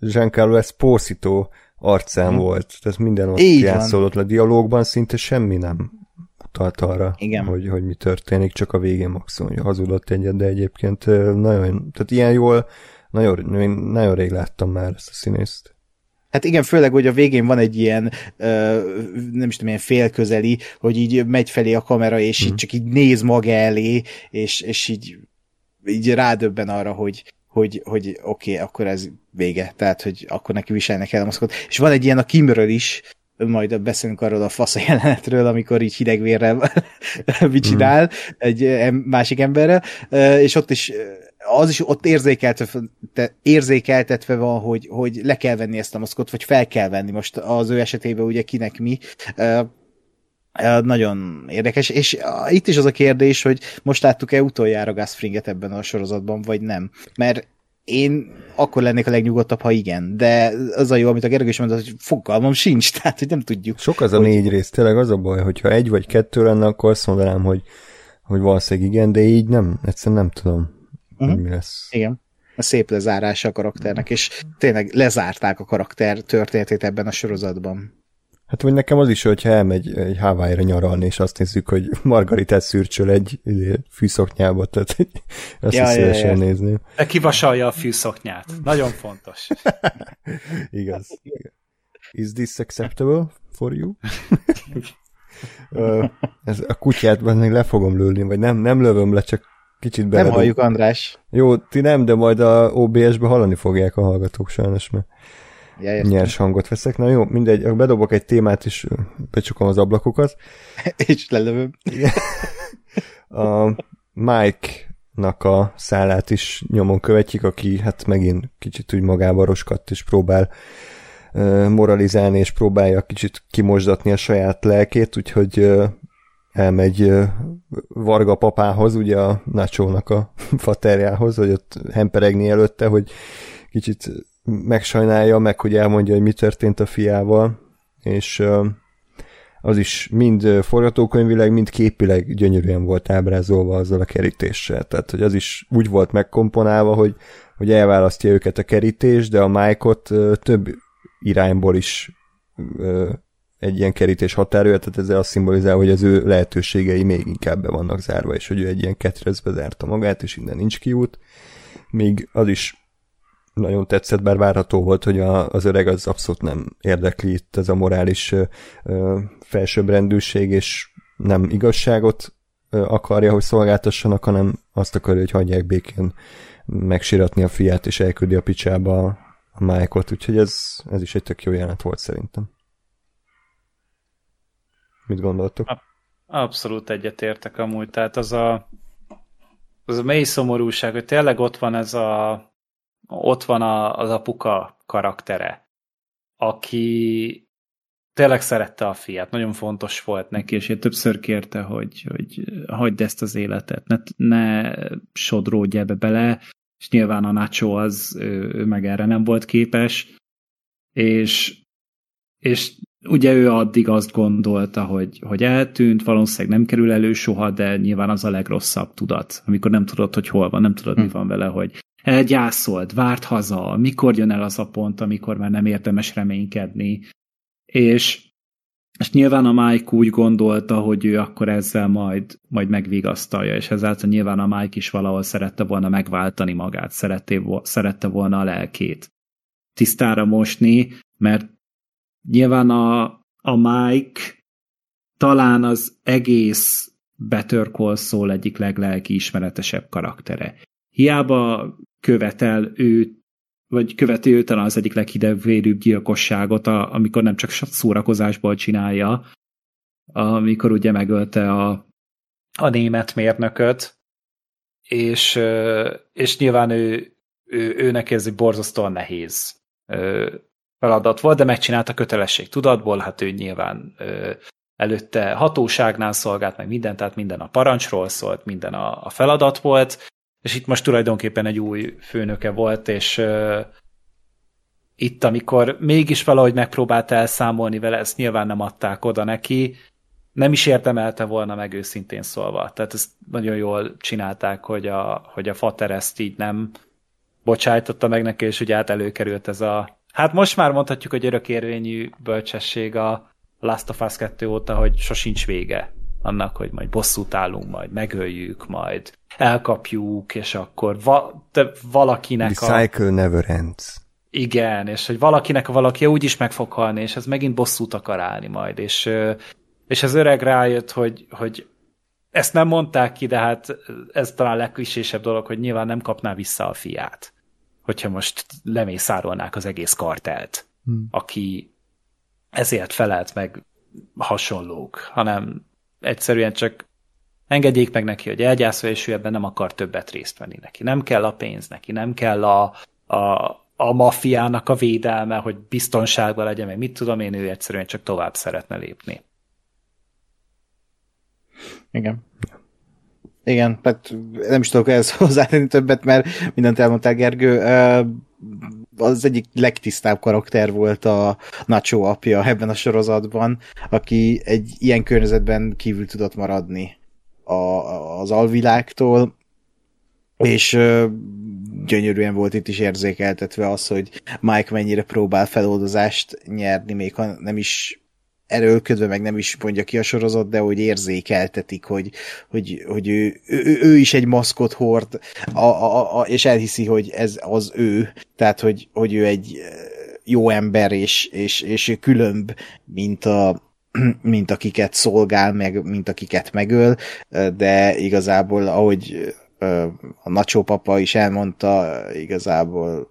Giancarlo Esposito arcán hmm. volt, tehát minden ott játszódott le, dialógban szinte semmi nem utalt arra, Igen. Hogy, hogy mi történik, csak a végén maximum, hogy hazudott egyet, de egyébként nagyon, tehát ilyen jól, nagyon, nagyon rég láttam már ezt a színészt. Hát igen, főleg, hogy a végén van egy ilyen, nem is tudom, ilyen félközeli, hogy így megy felé a kamera, és mm. így csak így néz maga elé, és, és így, így rádöbben arra, hogy, hogy, hogy oké, okay, akkor ez vége, tehát, hogy akkor neki viselnek el a maszkot. És van egy ilyen a Kimről is, majd beszélünk arról a fasz jelenetről, amikor így hidegvérrel mit csinál mm. egy másik emberrel, és ott is az is ott érzékeltetve, érzékeltetve van, hogy, hogy le kell venni ezt a maszkot, vagy fel kell venni. Most az ő esetében ugye kinek mi. Nagyon érdekes, és itt is az a kérdés, hogy most láttuk-e utoljára Gasfringet ebben a sorozatban, vagy nem. Mert én akkor lennék a legnyugodtabb, ha igen, de az a jó, amit a Gergő is mondott, hogy fogalmam sincs, tehát hogy nem tudjuk. Sok az a hogy... négy rész, tényleg az a baj, hogyha egy vagy kettő lenne, akkor azt mondanám, hogy, hogy valószínűleg igen, de így nem, egyszerűen nem tudom, uh-huh. hogy mi lesz. Igen. A szép lezárása a karakternek, és tényleg lezárták a karakter történetét ebben a sorozatban. Hát vagy nekem az is, hogyha elmegy egy Hawaii-ra nyaralni, és azt nézzük, hogy Margaritát szürcsöl egy fűszoknyába, tehát azt ja, is szívesen ja, ja. nézném. De kivasalja a fűszoknyát. Nagyon fontos. Igaz. Is this acceptable for you? ez a kutyát még le fogom lőni, vagy nem, nem lövöm le, csak kicsit bele. Nem halljuk, András. Jó, ti nem, de majd a OBS-be hallani fogják a hallgatók sajnos, mert ja, nyers hangot veszek. Na jó, mindegy, bedobok egy témát, és becsukom az ablakokat. és lelövöm. a Mike-nak a szállát is nyomon követjük, aki hát megint kicsit úgy magába roskadt, és próbál moralizálni, és próbálja kicsit kimosdatni a saját lelkét, úgyhogy elmegy Varga papához, ugye a Nacho-nak a faterjához, hogy ott hemperegni előtte, hogy kicsit megsajnálja, meg hogy elmondja, hogy mi történt a fiával, és az is mind forgatókönyvileg, mind képileg gyönyörűen volt ábrázolva azzal a kerítéssel. Tehát, hogy az is úgy volt megkomponálva, hogy, hogy elválasztja őket a kerítés, de a Mike-ot több irányból is egy ilyen kerítés határője, tehát ezzel azt szimbolizál, hogy az ő lehetőségei még inkább be vannak zárva, és hogy ő egy ilyen ketrezbe zárta magát, és innen nincs kiút. Még az is nagyon tetszett, bár várható volt, hogy a, az öreg az abszolút nem érdekli itt ez a morális ö, felsőbbrendűség, és nem igazságot ö, akarja, hogy szolgáltassanak, hanem azt akarja, hogy hagyják békén megsiratni a fiát, és elküldi a picsába a, a úgyhogy ez, ez is egy tök jó jelent volt szerintem. Mit gondoltok? Abszolút egyetértek amúgy, tehát az a az a mély szomorúság, hogy tényleg ott van ez a ott van a, az apuka karaktere, aki tényleg szerette a fiát, nagyon fontos volt neki, és én többször kérte, hogy, hogy hagyd ezt az életet, ne, ne sodródj ebbe bele, és nyilván a Nacho az, ő, ő meg erre nem volt képes, és, és ugye ő addig azt gondolta, hogy, hogy eltűnt, valószínűleg nem kerül elő soha, de nyilván az a legrosszabb tudat, amikor nem tudod, hogy hol van, nem tudod, hm. mi van vele, hogy gyászolt, várt haza, mikor jön el az a pont, amikor már nem érdemes reménykedni. És, és nyilván a Mike úgy gondolta, hogy ő akkor ezzel majd, majd megvigasztalja, és ezáltal nyilván a Mike is valahol szerette volna megváltani magát, szerette, szerette volna a lelkét tisztára mosni, mert nyilván a, a Mike talán az egész Better Call Saul egyik leglelki ismeretesebb karaktere. Hiába követel ő, vagy követi ő talán az egyik leghidegvérűbb gyilkosságot, a, amikor nem csak szórakozásból csinálja, amikor ugye megölte a, a német mérnököt, és, és nyilván ő, ő, őnek ez egy borzasztóan nehéz feladat volt, de megcsinálta kötelesség tudatból, hát ő nyilván előtte hatóságnál szolgált, meg minden, tehát minden a parancsról szólt, minden a, a feladat volt, és itt most tulajdonképpen egy új főnöke volt, és uh, itt, amikor mégis valahogy megpróbált elszámolni vele, ezt nyilván nem adták oda neki, nem is érdemelte volna meg őszintén szólva. Tehát ezt nagyon jól csinálták, hogy a, hogy a Fater ezt így nem bocsájtotta meg neki, és ugye át előkerült ez a hát most már mondhatjuk, hogy örökérvényű bölcsesség a Last of Us 2 óta, hogy sosincs vége annak, hogy majd bosszút állunk, majd megöljük, majd elkapjuk, és akkor va, te, valakinek The cycle never ends. Igen, és hogy valakinek a valaki úgy is meg fog halni, és ez megint bosszút akar állni majd, és, és az öreg rájött, hogy, hogy ezt nem mondták ki, de hát ez talán a legklisésebb dolog, hogy nyilván nem kapná vissza a fiát, hogyha most lemészárolnák az egész kartelt, hmm. aki ezért felelt meg hasonlók, hanem egyszerűen csak engedjék meg neki, hogy elgyászol, és ő ebben nem akar többet részt venni neki. Nem kell a pénz neki, nem kell a, a, a maffiának a védelme, hogy biztonságban legyen, meg mit tudom én, ő egyszerűen csak tovább szeretne lépni. Igen. Igen, hát nem is tudok ehhez hozzátenni többet, mert mindent elmondtál, Gergő. Az egyik legtisztább karakter volt a Nacho apja ebben a sorozatban, aki egy ilyen környezetben kívül tudott maradni a, az alvilágtól, és gyönyörűen volt itt is érzékeltetve az, hogy Mike mennyire próbál feloldozást nyerni, még ha nem is erőlködve, meg nem is mondja ki a sorozat, de hogy érzékeltetik, hogy, hogy, hogy ő, ő, ő is egy maszkot hord, a, a, a, és elhiszi, hogy ez az ő, tehát hogy, hogy ő egy jó ember, és, és, és különb, mint a, mint akiket szolgál, meg mint akiket megöl, de igazából, ahogy a Nacho papa is elmondta, igazából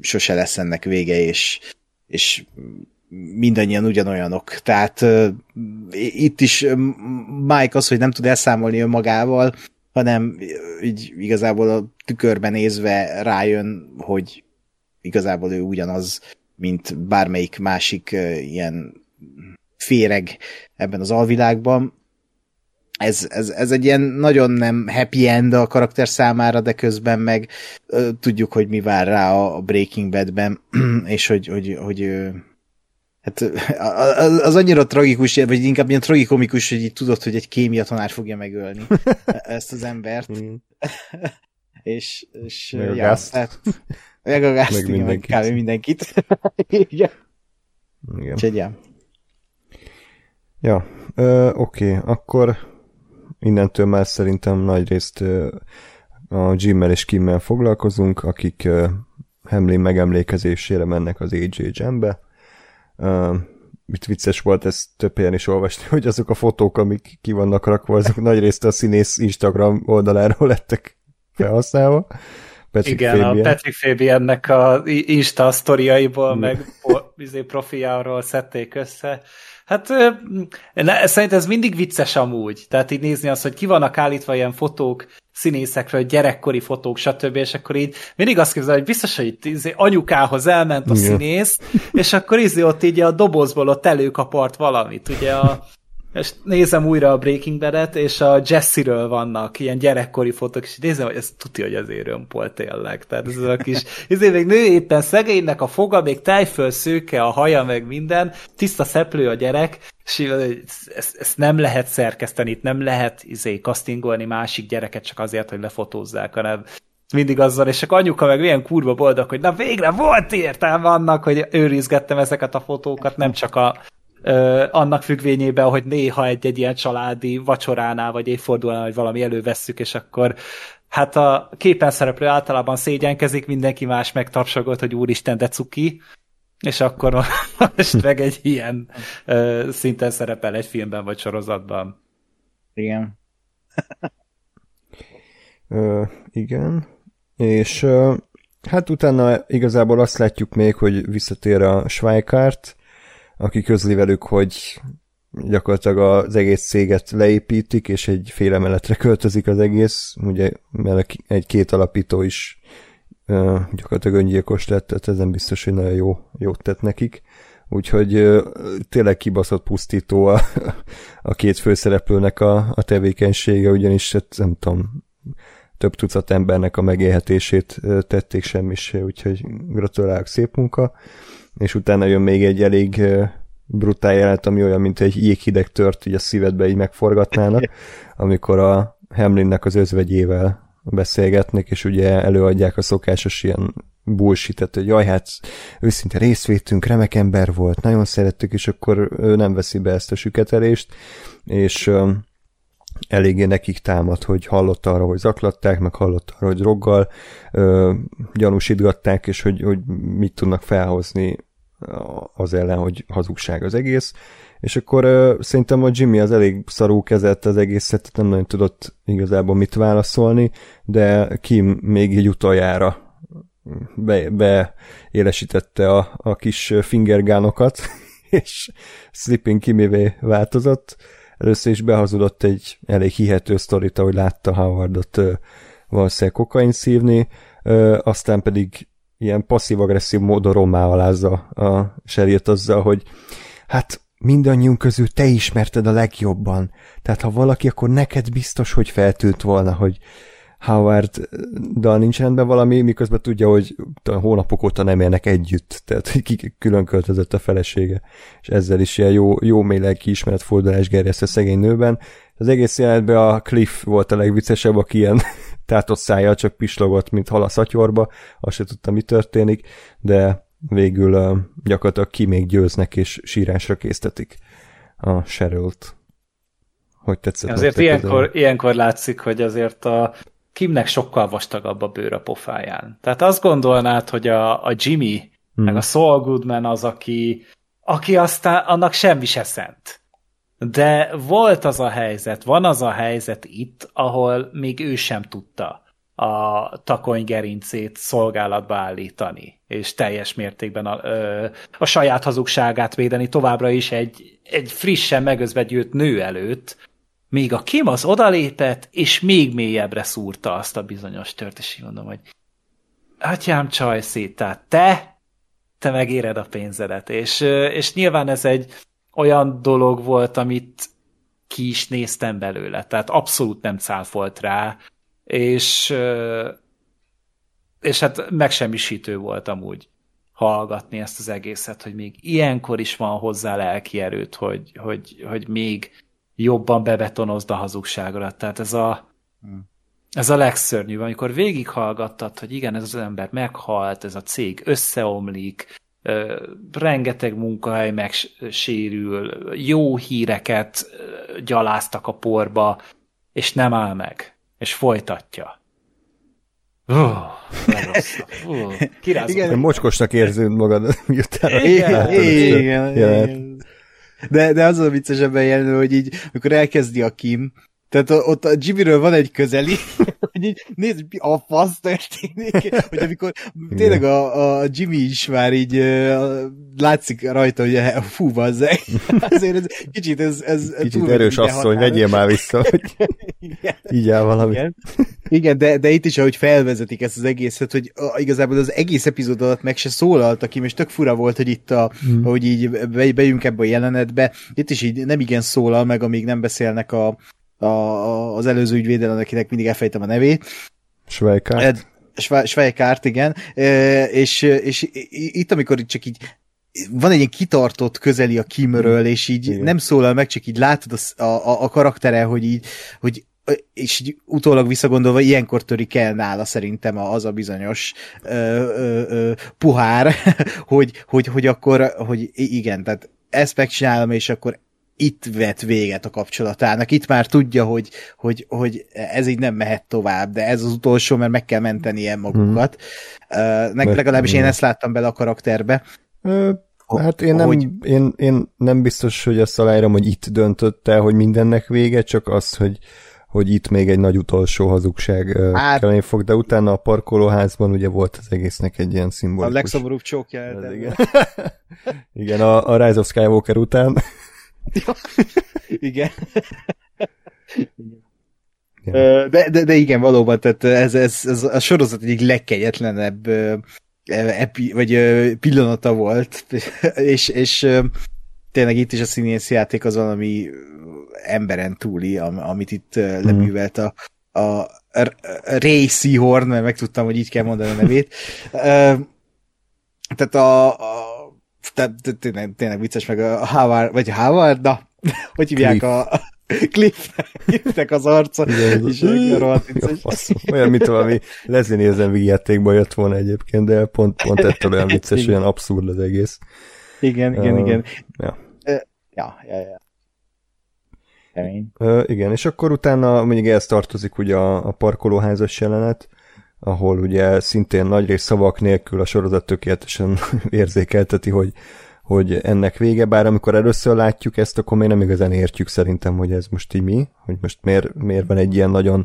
sose lesz ennek vége, és, és mindannyian ugyanolyanok. Tehát itt is Mike az, hogy nem tud elszámolni önmagával, hanem így igazából a tükörben nézve rájön, hogy igazából ő ugyanaz, mint bármelyik másik ilyen féreg ebben az alvilágban. Ez, ez, ez egy ilyen nagyon nem happy end a karakter számára, de közben meg uh, tudjuk, hogy mi vár rá a Breaking Badben, és hogy, hogy, hogy, hogy Hát az annyira tragikus, vagy inkább ilyen tragikomikus, hogy így tudod, hogy egy kémia tanár fogja megölni ezt az embert. Mm. és, és meg a ja, gázt. Tehát, meg a gázt, meg igen, mindenkit. Meg mindenkit. igen. Igen. Úgyhogy, ja. Ja, oké, okay. akkor innentől már szerintem nagy részt a Jimmel és Kimmel foglalkozunk, akik Hemlin megemlékezésére mennek az AJ Jambe Uh, mit vicces volt, ezt több helyen is olvasni, hogy azok a fotók, amik ki vannak rakva, azok nagy részt a színész Instagram oldaláról lettek felhasználva. Patrick Igen, Fabian. a Patrick Fabiannek a Insta sztoriaiból, meg izé profiáról szedték össze. Hát ne, szerintem ez mindig vicces amúgy. Tehát így nézni azt, hogy ki vannak állítva ilyen fotók színészekről, gyerekkori fotók, stb. És akkor így mindig azt képzel, hogy biztos, hogy itt izé, anyukához elment a színész, és akkor izé ott így a dobozból ott előkapart valamit. Ugye a, és nézem újra a Breaking Bad-et, és a Jesse-ről vannak ilyen gyerekkori fotók, és nézem, hogy ez tudja, hogy azért römpol tényleg. Tehát ez a kis, ezért még nő éppen szegénynek a foga, még tejföl szőke, a haja, meg minden, tiszta szeplő a gyerek, és ezt, ezt nem lehet szerkeszteni, itt nem lehet izé, castingolni másik gyereket csak azért, hogy lefotózzák, hanem mindig azzal, és csak anyuka meg milyen kurva boldog, hogy na végre volt értelme annak, hogy őrizgettem ezeket a fotókat, nem csak a ö, annak függvényében, hogy néha egy-egy ilyen családi vacsoránál, vagy évfordulónál, vagy valami elővesszük, és akkor hát a képen szereplő általában szégyenkezik, mindenki más megtapsogott, hogy úristen, de cuki, és akkor most meg egy ilyen ö, szinten szerepel egy filmben vagy sorozatban. Igen. ö, igen. És ö, hát utána igazából azt látjuk még, hogy visszatér a Schweikart, aki közli velük, hogy gyakorlatilag az egész céget leépítik, és egy fél emeletre költözik az egész, ugye mert egy két alapító is uh, gyakorlatilag öngyilkos lett, tehát ezen biztos, hogy nagyon jó, jót tett nekik. Úgyhogy uh, tényleg kibaszott pusztító a, a két főszereplőnek a, a tevékenysége, ugyanis hát, nem tudom, több tucat embernek a megélhetését tették semmisé, úgyhogy gratulálok, szép munka és utána jön még egy elég brutál jelenet, ami olyan, mint egy jéghideg tört, így a szívedbe így megforgatnának, amikor a Hamlinnek az özvegyével beszélgetnek, és ugye előadják a szokásos ilyen bullshit hogy jaj, hát őszinte részvétünk, remek ember volt, nagyon szerettük, és akkor ő nem veszi be ezt a süketelést, és eléggé nekik támad, hogy hallott arra, hogy zaklatták, meg hallott arra, hogy droggal ö, gyanúsítgatták, és hogy, hogy mit tudnak felhozni az ellen, hogy hazugság az egész. És akkor ö, szerintem a Jimmy az elég szarú kezelt az egészet, nem nagyon tudott igazából mit válaszolni, de Kim még egy utoljára be, beélesítette a, a kis fingergánokat, és Slipping Kimivé változott, Először is behazudott egy elég hihető sztorit, ahogy látta Howardot valószínűleg kokain szívni, aztán pedig ilyen passzív-agresszív módon rommá alázza a Sheryl azzal, hogy hát mindannyiunk közül te ismerted a legjobban. Tehát ha valaki, akkor neked biztos, hogy feltűnt volna, hogy Howard-dal nincs rendben valami, miközben tudja, hogy hónapok óta nem élnek együtt, tehát külön költözött a felesége, és ezzel is ilyen jó, jó mély lelki ismeret fordulás gerjeszt a szegény nőben. Az egész jelenetben a Cliff volt a legviccesebb, aki ilyen tátott szája csak pislogott, mint hal a szatyorba, azt se tudta, mi történik, de végül uh, gyakorlatilag ki még győznek, és sírásra késztetik a Sheryl-t. Hogy tetszett? Azért ilyenkor, ilyenkor látszik, hogy azért a Kimnek sokkal vastagabb a bőr a pofáján. Tehát azt gondolnád, hogy a, a Jimmy, hmm. meg a Saul Goodman az, aki, aki aztán annak semmi se szent. De volt az a helyzet, van az a helyzet itt, ahol még ő sem tudta a takony gerincét szolgálatba állítani, és teljes mértékben a, ö, a saját hazugságát védeni továbbra is egy, egy frissen megözvegyült nő előtt, még a Kim az odalépett, és még mélyebbre szúrta azt a bizonyos tört, és így mondom, hogy atyám csajszét, tehát te, te megéred a pénzedet, és, és nyilván ez egy olyan dolog volt, amit ki is néztem belőle, tehát abszolút nem cáfolt rá, és, és hát megsemmisítő volt amúgy hallgatni ezt az egészet, hogy még ilyenkor is van hozzá lelki erőt, hogy, hogy, hogy még jobban bebetonozd a hazugságodat. Tehát ez a, hmm. ez a legszörnyűbb, amikor végighallgattad, hogy igen, ez az ember meghalt, ez a cég összeomlik, rengeteg munkahely megsérül, jó híreket gyaláztak a porba, és nem áll meg, és folytatja. Uh, uh, igen. Mocskosnak érzed magad, miután igen, igen, igen. De, de az a vicces ebben jelent, hogy így, amikor elkezdi a Kim, tehát ott a Jimmyről van egy közeli, hogy így nézd, mi a fasz történik, hogy amikor tényleg a, a Jimmy is már így látszik rajta, hogy fú, bazzeg. Azért ez kicsit ez... ez kicsit erős asszony, vegyél már vissza, hogy így áll valami. Igen, Igen de, de itt is, ahogy felvezetik ezt az egészet, hogy uh, igazából az egész epizód alatt meg se szólalt aki, és tök fura volt, hogy itt a, hmm. hogy így bejünk ebbe a jelenetbe, itt is így nem igen szólal meg, amíg nem beszélnek a, a, az előző ügyvédelen, akinek mindig elfejtem a nevét. Schweikárt. Schweikárt, igen. E, és, és itt, amikor itt csak így van egy ilyen kitartott közeli a Kimről, és így igen. nem szólal meg, csak így látod a, a, a karaktere, hogy így, hogy és így utólag visszagondolva ilyenkor törik el nála szerintem az a bizonyos ö, ö, ö, puhár, hogy, hogy, hogy akkor, hogy igen, tehát ezt megcsinálom, és akkor itt vet véget a kapcsolatának. Itt már tudja, hogy, hogy, hogy ez így nem mehet tovább, de ez az utolsó, mert meg kell menteni ilyen magukat. Hmm. Uh, legalábbis én ezt láttam bele a karakterbe. Uh, hát én nem, hogy... én, én nem biztos, hogy azt aláírom, hogy itt döntött el, hogy mindennek vége, csak az, hogy hogy itt még egy nagy utolsó hazugság hát, kellene fog, de utána a parkolóházban ugye volt az egésznek egy ilyen szimbolikus. A legszomorúbb csókja. Igen, igen a, a Rise of Skywalker után. igen. De, de, de igen, valóban, tehát ez, ez, ez a sorozat egyik legkegyetlenebb epi, vagy pillanata volt, és, és tényleg itt is a színész játék az valami emberen túli, amit itt hmm. leművelt a, a Ray Seahorn, mert megtudtam, hogy így kell mondani a nevét. Tehát a, a tehát tényleg, tényleg vicces, meg a Howard, vagy Howard, na, hogy hívják Cliff. a Cliffnek, az arca, Igen, és vicces. Olyan, mint valami Leslie Nielsen játékban jött volna egyébként, de pont, pont ettől olyan vicces, olyan abszurd az egész. Igen, igen, Ö, igen. ja. Ja, ja, ja. Kemény. Ö, igen, és akkor utána mondjuk ehhez tartozik ugye a, a parkolóházas jelenet, ahol ugye szintén nagy rész szavak nélkül a sorozat tökéletesen érzékelteti, hogy, hogy ennek vége, bár amikor először látjuk ezt, akkor még nem igazán értjük szerintem, hogy ez most így mi, hogy most miért, miért van egy ilyen nagyon,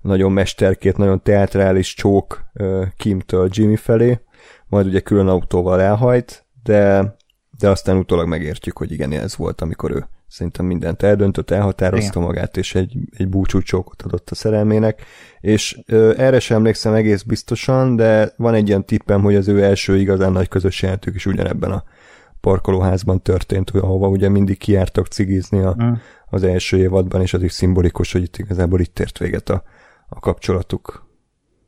nagyon mesterkét, nagyon teatrális csók ö, Kimtől Jimmy felé, majd ugye külön autóval elhajt, de, de aztán utólag megértjük, hogy igen, ez volt, amikor ő szerintem mindent eldöntött, elhatározta Igen. magát, és egy, egy búcsú csókot adott a szerelmének, és ö, erre sem emlékszem egész biztosan, de van egy ilyen tippem, hogy az ő első igazán nagy közös jelentők is ugyanebben a parkolóházban történt, ahova ugye mindig kijártak cigizni a, Mm. az első évadban, és az is szimbolikus, hogy itt igazából itt ért véget a, a kapcsolatuk.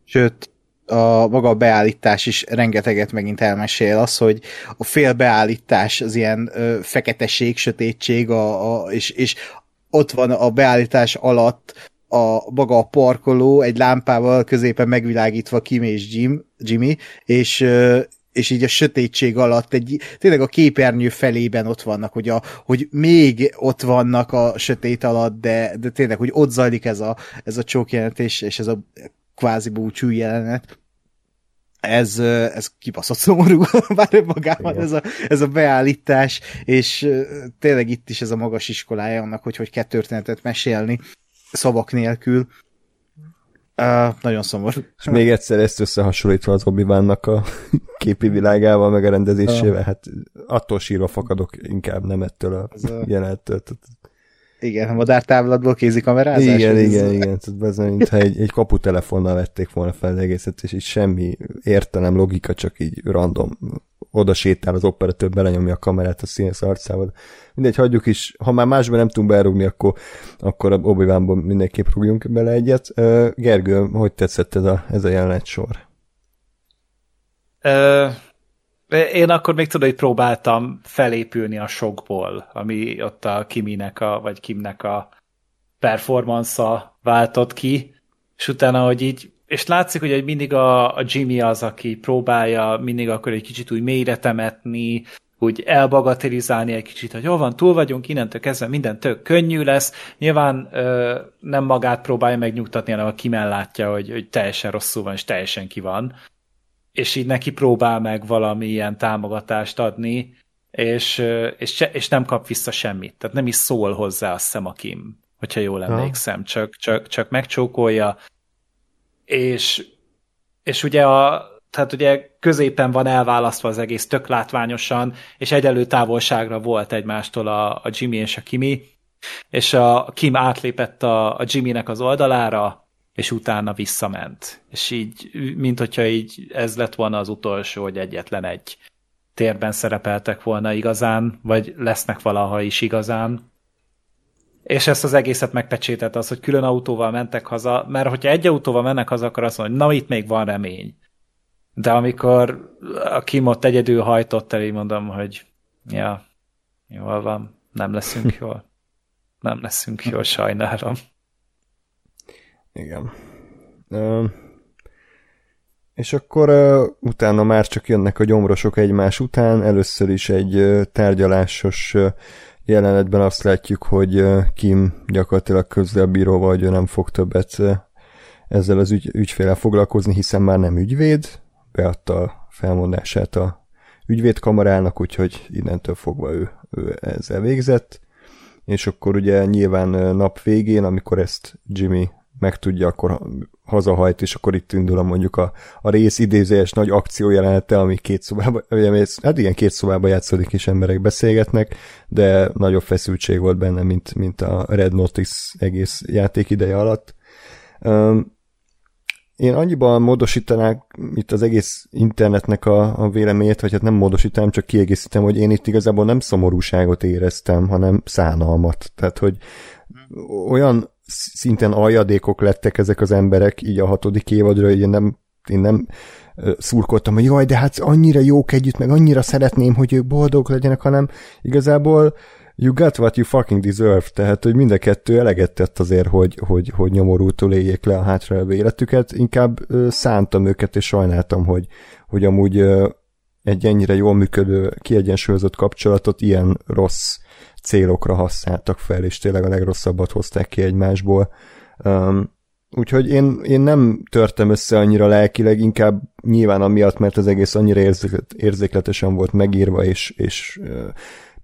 Sőt, a maga a beállítás is rengeteget megint elmesél. Az, hogy a fél beállítás az ilyen ö, feketeség, sötétség, a, a, és, és ott van a beállítás alatt a maga a parkoló, egy lámpával középen megvilágítva Kim és Jim, Jimmy, és és így a sötétség alatt egy, tényleg a képernyő felében ott vannak, hogy, a, hogy még ott vannak a sötét alatt, de, de tényleg, hogy ott zajlik ez a, ez a csókjelenet, és, és ez a kvázi búcsú jelenet. Ez, ez kibaszott szomorú, bár önmagában Igen. ez a, ez a beállítás, és tényleg itt is ez a magas iskolája annak, hogy hogy kell történetet mesélni szavak nélkül. Uh, nagyon szomorú. És még egyszer ezt összehasonlítva az obi a képi világával, meg a rendezésével, hát attól sírva fakadok inkább, nem ettől a a- jelenettől. Igen, a madártávlatból kézikamerázás. Igen, ez- igen, igen. Tehát ez olyan, mintha egy, egy kaputelefonnal vették volna fel az egészet, és így semmi értelem, logika, csak így random oda sétál az operatőr, belenyomja a kamerát a színész arcával. Mindegy, hagyjuk is, ha már másban nem tudunk berúgni, akkor, akkor a obi mindenképp rúgjunk bele egyet. Gergő, hogy tetszett ez a, ez a jelenet sor? Ö, én akkor még tudod, hogy próbáltam felépülni a sokból, ami ott a Kiminek, a, vagy Kimnek a performance váltott ki, és utána, hogy így, és látszik, hogy mindig a, a Jimmy az, aki próbálja mindig akkor egy kicsit úgy mélyre temetni, úgy elbagatelizálni egy kicsit, hogy jól van, túl vagyunk, innentől kezdve minden tök könnyű lesz. Nyilván ö, nem magát próbálja megnyugtatni, hanem a Kimen látja, hogy, hogy teljesen rosszul van, és teljesen ki van és így neki próbál meg valamilyen támogatást adni, és, és, és nem kap vissza semmit. Tehát nem is szól hozzá, azt hiszem a Kim, hogyha jól emlékszem, csak, csak, csak megcsókolja, és, és ugye a, tehát ugye középen van elválasztva az egész tök látványosan, és egyelő távolságra volt egymástól a, a Jimmy és a Kimi, és a Kim átlépett a, a Jimmynek az oldalára, és utána visszament. És így, mint hogyha így ez lett volna az utolsó, hogy egyetlen egy térben szerepeltek volna igazán, vagy lesznek valaha is igazán. És ezt az egészet megpecsétett az, hogy külön autóval mentek haza, mert hogyha egy autóval mennek haza, akkor azt mondja, hogy na itt még van remény. De amikor a Kim ott egyedül hajtott el, így mondom, hogy ja, jól van, nem leszünk jól. Nem leszünk jól, sajnálom. Igen. Ö, és akkor ö, utána már csak jönnek a gyomrosok egymás után, először is egy ö, tárgyalásos ö, jelenetben azt látjuk, hogy Kim gyakorlatilag közli a bíróval, hogy ő nem fog többet ezzel az ügy, ügyféle foglalkozni, hiszen már nem ügyvéd, beadta a felmondását a ügyvédkamarának, úgyhogy innentől fogva ő, ő ezzel végzett, és akkor ugye nyilván nap végén, amikor ezt Jimmy megtudja, akkor hazahajt, és akkor itt indul a mondjuk a, a rész idézőjes nagy akció jelenete, ami két szobában, hát igen, két szobában játszódik, és emberek beszélgetnek, de nagyobb feszültség volt benne, mint, mint a Red Notice egész játék ideje alatt. Um, én annyiban módosítanák itt az egész internetnek a, a véleményét, vagy hát nem módosítanám, csak kiegészítem, hogy én itt igazából nem szomorúságot éreztem, hanem szánalmat. Tehát, hogy olyan szinten aljadékok lettek ezek az emberek így a hatodik évadra, én nem, én nem szurkoltam, hogy jaj, de hát annyira jók együtt, meg annyira szeretném, hogy ők boldogok legyenek, hanem igazából you got what you fucking deserve, tehát, hogy mind a kettő eleget tett azért, hogy, hogy, hogy nyomorútól éljék le a hátralévő életüket, inkább szántam őket, és sajnáltam, hogy, hogy amúgy ö, egy ennyire jól működő, kiegyensúlyozott kapcsolatot ilyen rossz célokra használtak fel, és tényleg a legrosszabbat hozták ki egymásból. Um, úgyhogy én, én nem törtem össze annyira lelkileg, inkább nyilván amiatt, mert az egész annyira érzéklet, érzékletesen volt megírva és, és uh,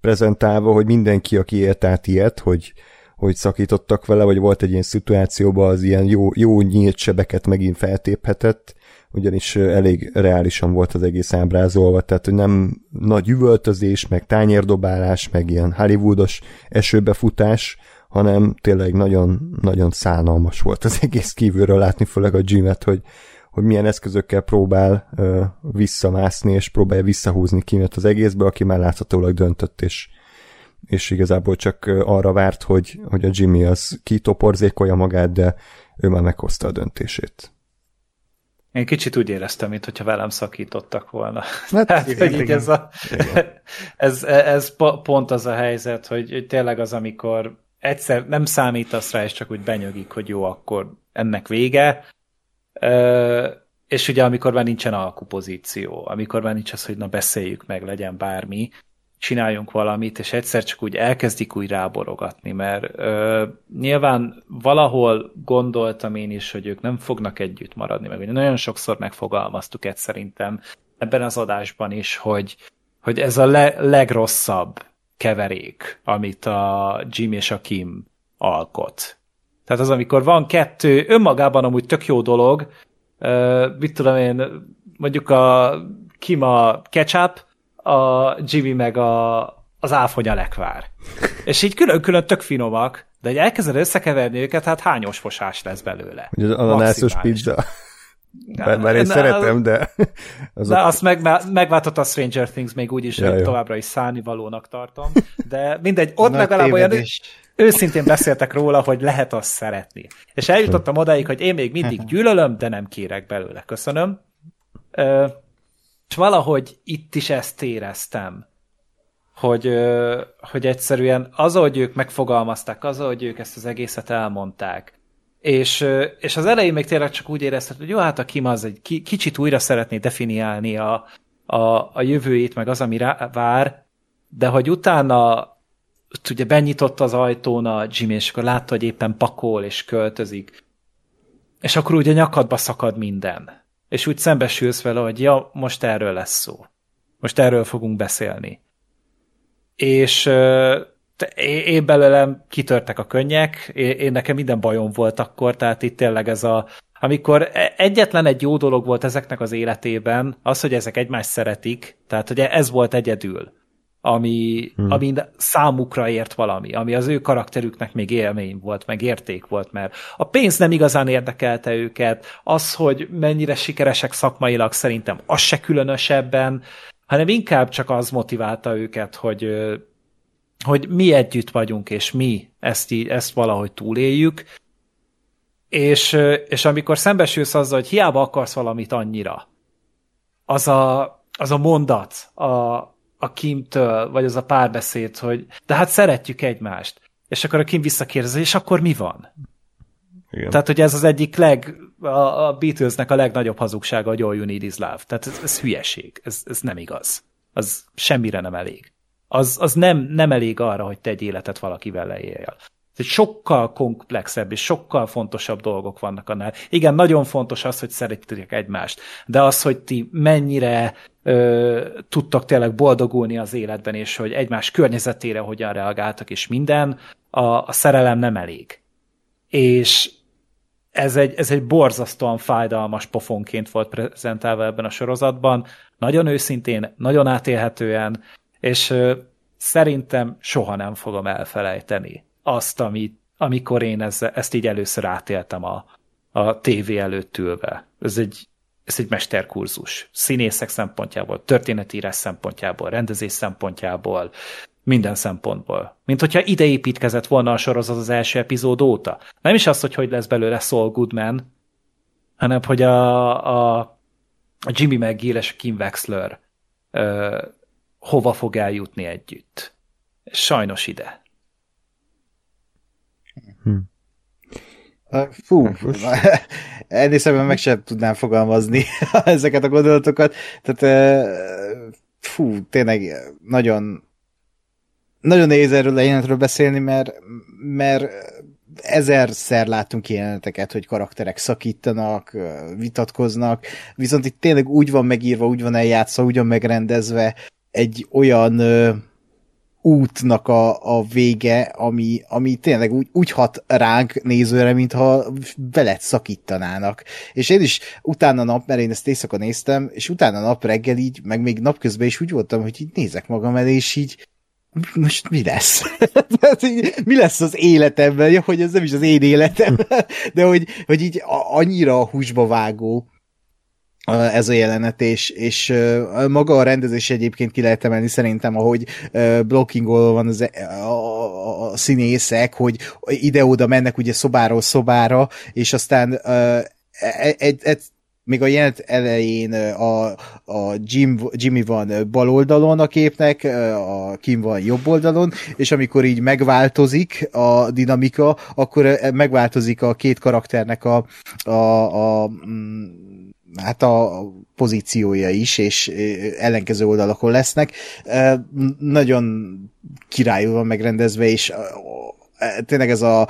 prezentálva, hogy mindenki, aki élt át ilyet, hogy, hogy szakítottak vele, vagy volt egy ilyen szituációban, az ilyen jó, jó nyílt sebeket megint feltéphetett, ugyanis elég reálisan volt az egész ábrázolva, tehát hogy nem nagy üvöltözés, meg tányérdobálás, meg ilyen hollywoodos esőbefutás, hanem tényleg nagyon, nagyon szánalmas volt az egész kívülről látni, főleg a Jimet, hogy, hogy milyen eszközökkel próbál ö, visszamászni, és próbálja visszahúzni Kimet az egészbe, aki már láthatólag döntött, és, és igazából csak arra várt, hogy, hogy a Jimmy az kitoporzékolja magát, de ő már meghozta a döntését. Én kicsit úgy éreztem, mintha velem szakítottak volna. Hát, hát igen, hogy igen. Ez, a, ez, ez pont az a helyzet, hogy, hogy tényleg az, amikor egyszer nem számítasz rá, és csak úgy benyögik, hogy jó, akkor ennek vége. És ugye amikor már nincsen alkupozíció, amikor már nincs az, hogy na beszéljük meg, legyen bármi, csináljunk valamit, és egyszer csak úgy elkezdik úgy ráborogatni, mert ö, nyilván valahol gondoltam én is, hogy ők nem fognak együtt maradni, meg ugye nagyon sokszor megfogalmaztuk ezt szerintem ebben az adásban is, hogy, hogy ez a le, legrosszabb keverék, amit a Jim és a Kim alkot. Tehát az, amikor van kettő, önmagában amúgy tök jó dolog, uh, mit tudom én, mondjuk a Kim a ketchup, a Jimmy meg a, az áfonya lekvár. És így külön-külön tök finomak, de egy elkezded összekeverni őket, hát hányos fosás lesz belőle. Ugye az ananászos pizza. Bár, bár én na, szeretem, de... Azok... De azt meg, megváltott a Stranger Things még úgy is, ja, hogy jó. továbbra is valónak tartom. De mindegy, ott Nagy legalább olyan őszintén beszéltek róla, hogy lehet azt szeretni. És eljutottam odáig, hogy én még mindig gyűlölöm, de nem kérek belőle. Köszönöm. És valahogy itt is ezt éreztem, hogy, hogy egyszerűen az, hogy ők megfogalmazták, az, hogy ők ezt az egészet elmondták, és, és az elején még tényleg csak úgy érezted, hogy jó, hát a Kim az egy kicsit újra szeretné definiálni a, a, a jövőjét, meg az, ami rá vár, de hogy utána ugye benyitotta az ajtón a Jimmy, és akkor látta, hogy éppen pakol és költözik, és akkor ugye nyakadba szakad minden és úgy szembesülsz vele, hogy ja, most erről lesz szó. Most erről fogunk beszélni. És én belőlem kitörtek a könnyek, én nekem minden bajom volt akkor, tehát itt tényleg ez a, amikor e, egyetlen egy jó dolog volt ezeknek az életében, az, hogy ezek egymást szeretik, tehát hogy ez volt egyedül ami, hmm. ami számukra ért valami, ami az ő karakterüknek még élmény volt, meg érték volt, mert a pénz nem igazán érdekelte őket, az, hogy mennyire sikeresek szakmailag szerintem, az se különösebben, hanem inkább csak az motiválta őket, hogy, hogy mi együtt vagyunk, és mi ezt, így, ezt valahogy túléljük, és, és amikor szembesülsz azzal, hogy hiába akarsz valamit annyira, az a, az a mondat, a, a Kimtől, vagy az a párbeszéd, hogy de hát szeretjük egymást. És akkor a Kim visszakérdezi, és akkor mi van? Igen. Tehát, hogy ez az egyik leg, a, a Beatlesnek a legnagyobb hazugsága, hogy all you need is love. Tehát ez, ez hülyeség, ez, ez nem igaz. Az semmire nem elég. Az, az nem, nem elég arra, hogy te egy életet valakivel leéljél. Tehát sokkal komplexebb és sokkal fontosabb dolgok vannak annál. Igen, nagyon fontos az, hogy szeretjük egymást, de az, hogy ti mennyire ö, tudtak tényleg boldogulni az életben, és hogy egymás környezetére hogyan reagáltak, és minden, a, a szerelem nem elég. És ez egy, ez egy borzasztóan fájdalmas pofonként volt prezentálva ebben a sorozatban, nagyon őszintén, nagyon átélhetően, és ö, szerintem soha nem fogom elfelejteni azt, amit, amikor én ezzel, ezt így először átéltem a, a tévé előtt ülve. Ez egy, ez egy mesterkurzus. Színészek szempontjából, történetírás szempontjából, rendezés szempontjából, minden szempontból. Mint hogyha ide építkezett volna a sorozat az első epizód óta. Nem is az, hogy hogy lesz belőle Saul Goodman, hanem hogy a, a, a Jimmy McGill és Kim Wexler ö, hova fog eljutni együtt Sajnos ide. Hm. Fú, ennél szemben meg sem tudnám fogalmazni ezeket a gondolatokat. Tehát fú, tényleg nagyon nagyon nehéz erről a jelenetről beszélni, mert, mert ezerszer láttunk jeleneteket, hogy karakterek szakítanak, vitatkoznak, viszont itt tényleg úgy van megírva, úgy van eljátszva, úgy van megrendezve egy olyan útnak a, a vége, ami, ami tényleg úgy, úgy hat ránk nézőre, mintha veled szakítanának. És én is utána nap, mert én ezt éjszaka néztem, és utána nap reggel így, meg még napközben is úgy voltam, hogy így nézek magam elé, és így most mi lesz? mi lesz az életemben? Ja, hogy ez nem is az én életem, de hogy, hogy így annyira húsba vágó ez a jelenet, és, és maga a rendezés egyébként ki lehet emelni szerintem, ahogy blockingol van az, a, a, a színészek, hogy ide-oda mennek ugye szobáról szobára, és aztán egy, egy, egy még a jelent elején a, a Jim, Jimmy van bal oldalon a képnek, a Kim van jobb oldalon, és amikor így megváltozik a dinamika, akkor megváltozik a két karakternek a, a, a mm, hát a pozíciója is, és ellenkező oldalakon lesznek. Nagyon királyul van megrendezve, és tényleg ez a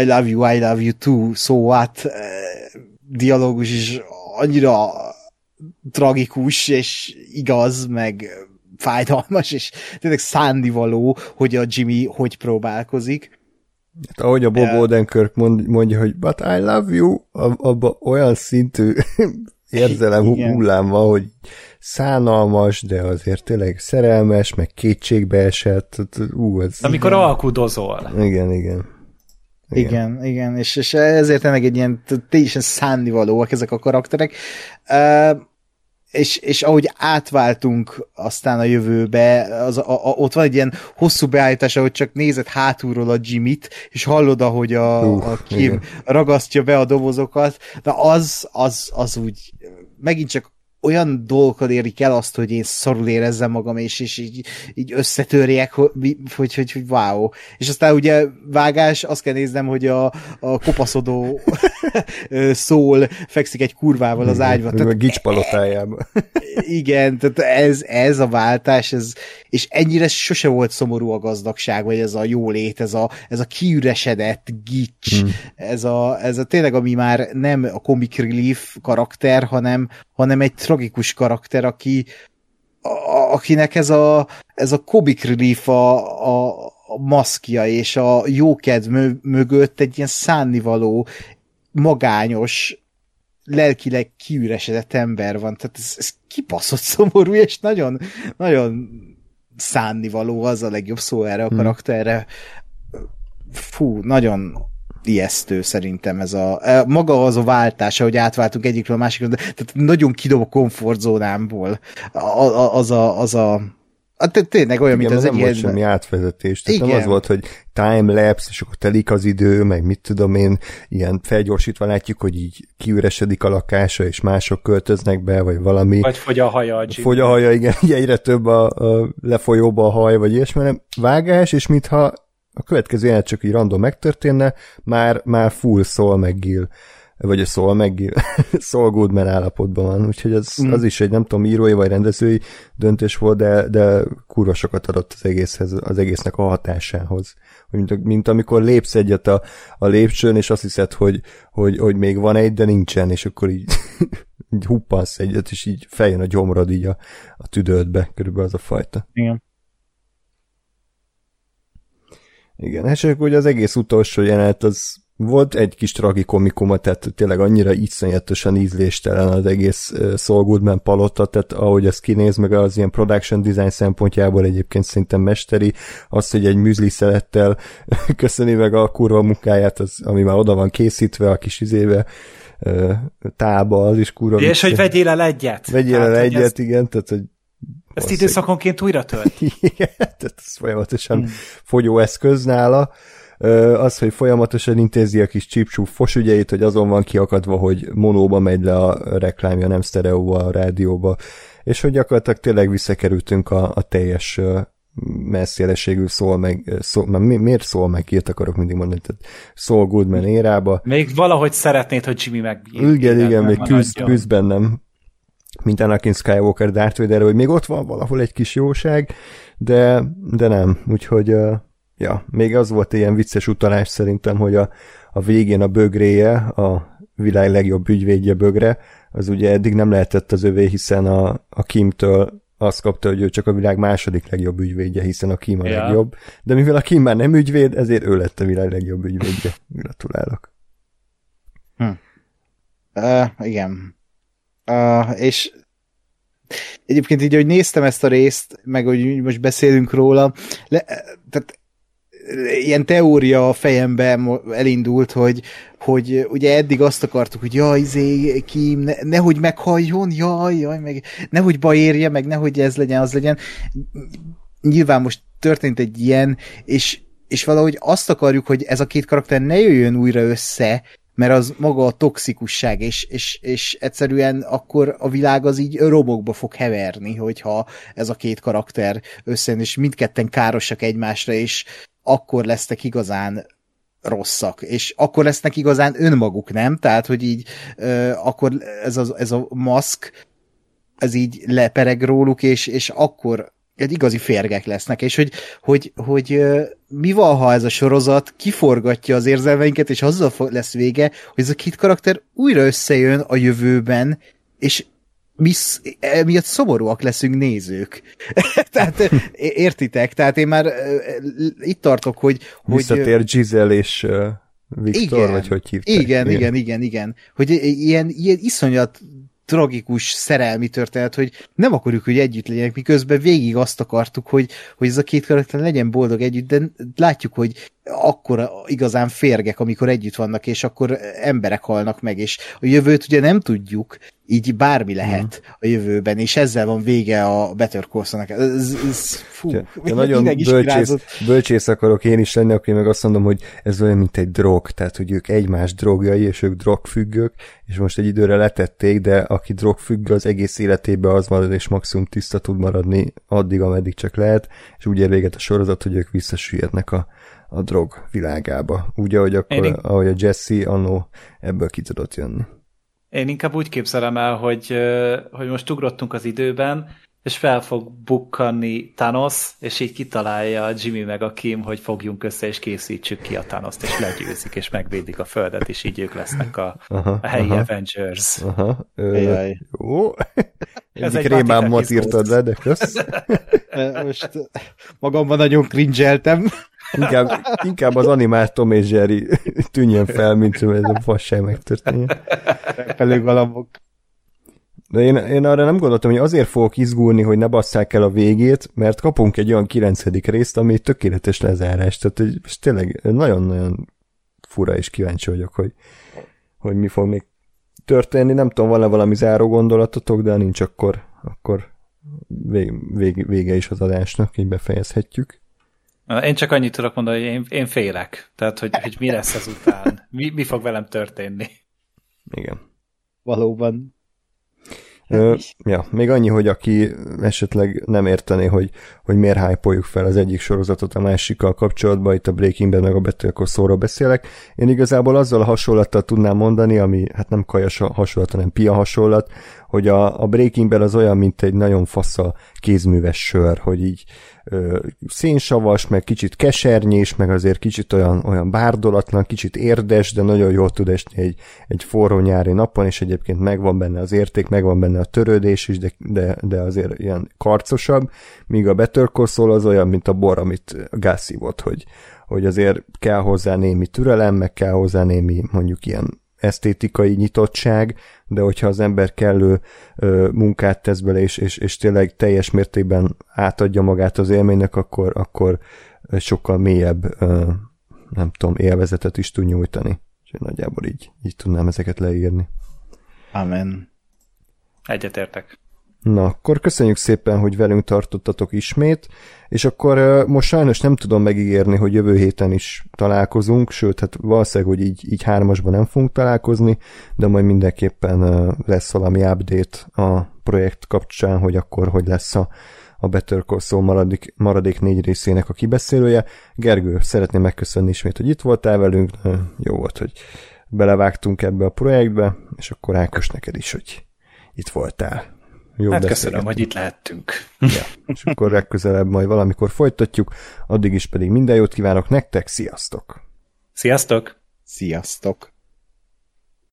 I love you, I love you too, so what dialógus is annyira tragikus, és igaz, meg fájdalmas, és tényleg szándivaló, hogy a Jimmy hogy próbálkozik. Hát ahogy a Bob Odenkirk mond, mondja, hogy but I love you, abban olyan szintű érzelem Igen. hullám van, hogy szánalmas, de azért tényleg szerelmes, meg kétségbe esett. Ú, ez... Amikor igen. alkudozol. Igen, igen. Igen, igen, igen és, és ezért tényleg egy ilyen teljesen szánnivalóak ezek a karakterek. Uh, és, és ahogy átváltunk aztán a jövőbe, az, a, a, ott van egy ilyen hosszú beállítás, ahogy csak nézed hátulról a Jimmy-t, és hallod, ahogy a, uh, a Kim igen. ragasztja be a dobozokat, de az, az, az úgy megint csak olyan dolgokat érik el azt, hogy én szarul érezzem magam, és, és így, így összetörjek, hogy, hogy, hogy, hogy wow. És aztán ugye vágás, azt kell néznem, hogy a, a kopaszodó szól fekszik egy kurvával az ágyban. Tehát, a gics palotájában. igen, tehát ez, ez a váltás, ez, és ennyire sose volt szomorú a gazdagság, vagy ez a jólét, ez a, ez a kiüresedett gics, hmm. ez, a, ez a tényleg, ami már nem a comic relief karakter, hanem, hanem egy tragikus karakter, aki a, akinek ez a, ez a comic relief a, a, a maszkja, és a jókedv mögött egy ilyen szánnivaló, magányos, lelkileg kiüresedett ember van, tehát ez, ez kipaszott szomorú, és nagyon, nagyon szánnivaló az a legjobb szó erre a hmm. karakterre. Fú, nagyon ijesztő szerintem ez a, maga az a váltás, hogy átváltunk egyikről a másikról, de tehát nagyon kidob a komfortzónámból az a, az a Hát tényleg olyan, Igen, mint az nem volt semmi átvezetés. Tehát Igen. nem az volt, hogy time-lapse, és akkor telik az idő, meg mit tudom én, ilyen felgyorsítva látjuk, hogy így kiüresedik a lakása, és mások költöznek be, vagy valami. Vagy fogy a haja. A fogy a haja, igen, egyre több a, a lefolyóba a haj, vagy ilyesmi, nem vágás, és mintha a következő jelenet csak így random megtörténne, már, már full szól meg Gil vagy a Saul meg Saul Goodman állapotban van, úgyhogy az, mm. az is egy nem tudom, írói vagy rendezői döntés volt, de, de kurva sokat adott az egészhez, az egésznek a hatásához. Mint, mint amikor lépsz egyet a, a lépcsőn, és azt hiszed, hogy, hogy, hogy még van egy, de nincsen, és akkor így, így huppansz egyet, és így feljön a gyomrod így a, a tüdődbe, körülbelül az a fajta. Igen. Igen, és akkor ugye az egész utolsó jelenet az volt egy kis tragikomikuma, tehát tényleg annyira iszonyatosan ízléstelen az egész Saul palota, tehát ahogy ez kinéz, meg az ilyen production design szempontjából egyébként szerintem mesteri, az, hogy egy műzli szelettel köszöni meg a kurva munkáját, az, ami már oda van készítve a kis izébe, tába, az is kurva. És hogy vegyél el egyet. Vegyél el egyet, ez... igen, tehát hogy ezt időszakonként újra tölt? Igen, tehát ez folyamatosan hmm. fogyó eszköz nála az, hogy folyamatosan intézi a kis csípsú fosügyeit, hogy azon van kiakadva, hogy monóba megy le a reklámja, nem sztereóba a rádióba, és hogy gyakorlatilag tényleg visszakerültünk a, a teljes messzélességű szól meg, szól, már mi, miért szól meg, ilyet akarok mindig mondani, tehát Saul Goodman érába. Még valahogy szeretnéd, hogy Jimmy meg... Igen, igen, még küzd, küzd bennem, mint Anakin Skywalker Darth Vader, hogy még ott van valahol egy kis jóság, de, de nem, úgyhogy ja, még az volt ilyen vicces utalás szerintem, hogy a, a végén a bögréje, a világ legjobb ügyvédje bögre, az ugye eddig nem lehetett az övé, hiszen a, a Kimtől azt kapta, hogy ő csak a világ második legjobb ügyvédje, hiszen a Kim a ja. legjobb. De mivel a Kim már nem ügyvéd, ezért ő lett a világ legjobb ügyvédje. Gratulálok. Hm. Uh, igen. És egyébként így, hogy néztem ezt a részt, meg hogy most beszélünk róla, le, tehát ilyen teória a fejemben elindult, hogy, hogy ugye eddig azt akartuk, hogy jaj, izé, Kim, ne, nehogy meghalljon, jaj, jaj, meg nehogy baj érje, meg nehogy ez legyen, az legyen. Nyilván most történt egy ilyen, és, és valahogy azt akarjuk, hogy ez a két karakter ne jöjjön újra össze, mert az maga a toxikusság, és, és, és egyszerűen akkor a világ az így romokba fog heverni, hogyha ez a két karakter összejön, és mindketten károsak egymásra, és akkor lesznek igazán rosszak, és akkor lesznek igazán önmaguk, nem? Tehát, hogy így ö, akkor ez a, ez a maszk ez így lepereg róluk, és, és akkor igazi férgek lesznek, és hogy, hogy, hogy mi van, ha ez a sorozat kiforgatja az érzelmeinket, és azzal lesz vége, hogy ez a két karakter újra összejön a jövőben, és mi emiatt szomorúak leszünk nézők. tehát értitek? Tehát én már itt tartok, hogy... Visszatér hogy, Giselle és Viktor, igen, vagy hogy hívták? Igen, igen, igen, igen, igen. Hogy ilyen, ilyen iszonyat tragikus szerelmi történet, hogy nem akarjuk, hogy együtt legyenek, miközben végig azt akartuk, hogy, hogy ez a két karakter legyen boldog együtt, de látjuk, hogy akkor igazán férgek, amikor együtt vannak, és akkor emberek halnak meg, és a jövőt ugye nem tudjuk, így bármi lehet mm. a jövőben, és ezzel van vége a Better call ez, ez, fú, ja, nagyon bölcsész, bölcsész akarok én is lenni, akkor én meg azt mondom, hogy ez olyan, mint egy drog, tehát hogy ők egymás drogjai, és ők drogfüggők, és most egy időre letették, de aki drogfüggő, az egész életében az marad, és maximum tiszta tud maradni addig, ameddig csak lehet, és úgy ér véget a sorozat, hogy ők visszasüllyednek a a drog világába. Úgy, ahogy, akkor, ahogy a Jesse annó ebből ki tudott jönni. Én inkább úgy képzelem el, hogy, hogy most ugrottunk az időben, és fel fog bukkanni Thanos, és így kitalálja Jimmy meg a Kim, hogy fogjunk össze, és készítsük ki a Thanos-t, és legyőzik, és megvédik a Földet, és így ők lesznek a, aha, a helyi aha, Avengers. Aha, ö, jó. Egyik rémámot írtad le, de kösz. Most magamban nagyon cringe Inkább, inkább az animált Tom és Jerry tűnjön fel, mint hogy ez a fasság megtörténjen. Felők galambok. De én, én arra nem gondoltam, hogy azért fogok izgulni, hogy ne basszák el a végét, mert kapunk egy olyan kilencedik részt, ami tökéletes lezárás. Tehát hogy tényleg nagyon-nagyon fura és kíváncsi vagyok, hogy, hogy mi fog még történni. Nem tudom, van-e valami záró gondolatotok, de nincs, akkor, akkor vég, vég, vége is az adásnak, így befejezhetjük. Én csak annyit tudok mondani, hogy én, én félek. Tehát, hogy, hogy mi lesz ezután. Mi, mi fog velem történni. Igen. Valóban. Ö, ja, még annyi, hogy aki esetleg nem értené, hogy, hogy miért hype fel az egyik sorozatot a másikkal kapcsolatban, itt a Breaking Bad meg a Better Call beszélek. Én igazából azzal a hasonlattal tudnám mondani, ami hát nem kajas hasonlat, hanem pia hasonlat, hogy a, a Breaking Bad az olyan, mint egy nagyon fasza kézműves sör, hogy így ö, szénsavas, meg kicsit kesernyés, meg azért kicsit olyan, olyan bárdolatlan, kicsit érdes, de nagyon jól tud esni egy, egy forró nyári napon, és egyébként megvan benne az érték, megvan benne a törődés is, de, de, de azért ilyen karcosabb, míg a Better Call az olyan, mint a bor, amit Gász volt, hogy, hogy azért kell hozzá némi türelem, meg kell hozzá némi mondjuk ilyen esztétikai nyitottság, de hogyha az ember kellő ö, munkát tesz bele, és, és, és tényleg teljes mértékben átadja magát az élménynek, akkor, akkor sokkal mélyebb, ö, nem tudom, élvezetet is tud nyújtani. És nagyjából így, így tudnám ezeket leírni. Amen. Egyetértek. Na, akkor köszönjük szépen, hogy velünk tartottatok ismét, és akkor most sajnos nem tudom megígérni, hogy jövő héten is találkozunk, sőt, hát valószínűleg, hogy így, így hármasban nem fogunk találkozni, de majd mindenképpen lesz valami update a projekt kapcsán, hogy akkor hogy lesz a, a Better Call Saul maradék, maradék négy részének a kibeszélője. Gergő, szeretném megköszönni ismét, hogy itt voltál velünk. Jó volt, hogy belevágtunk ebbe a projektbe, és akkor Ákos neked is, hogy itt voltál. Jó hát köszönöm, hogy itt lehettünk. Ja, és akkor legközelebb majd valamikor folytatjuk, addig is pedig minden jót kívánok nektek, sziasztok! Sziasztok! Sziasztok!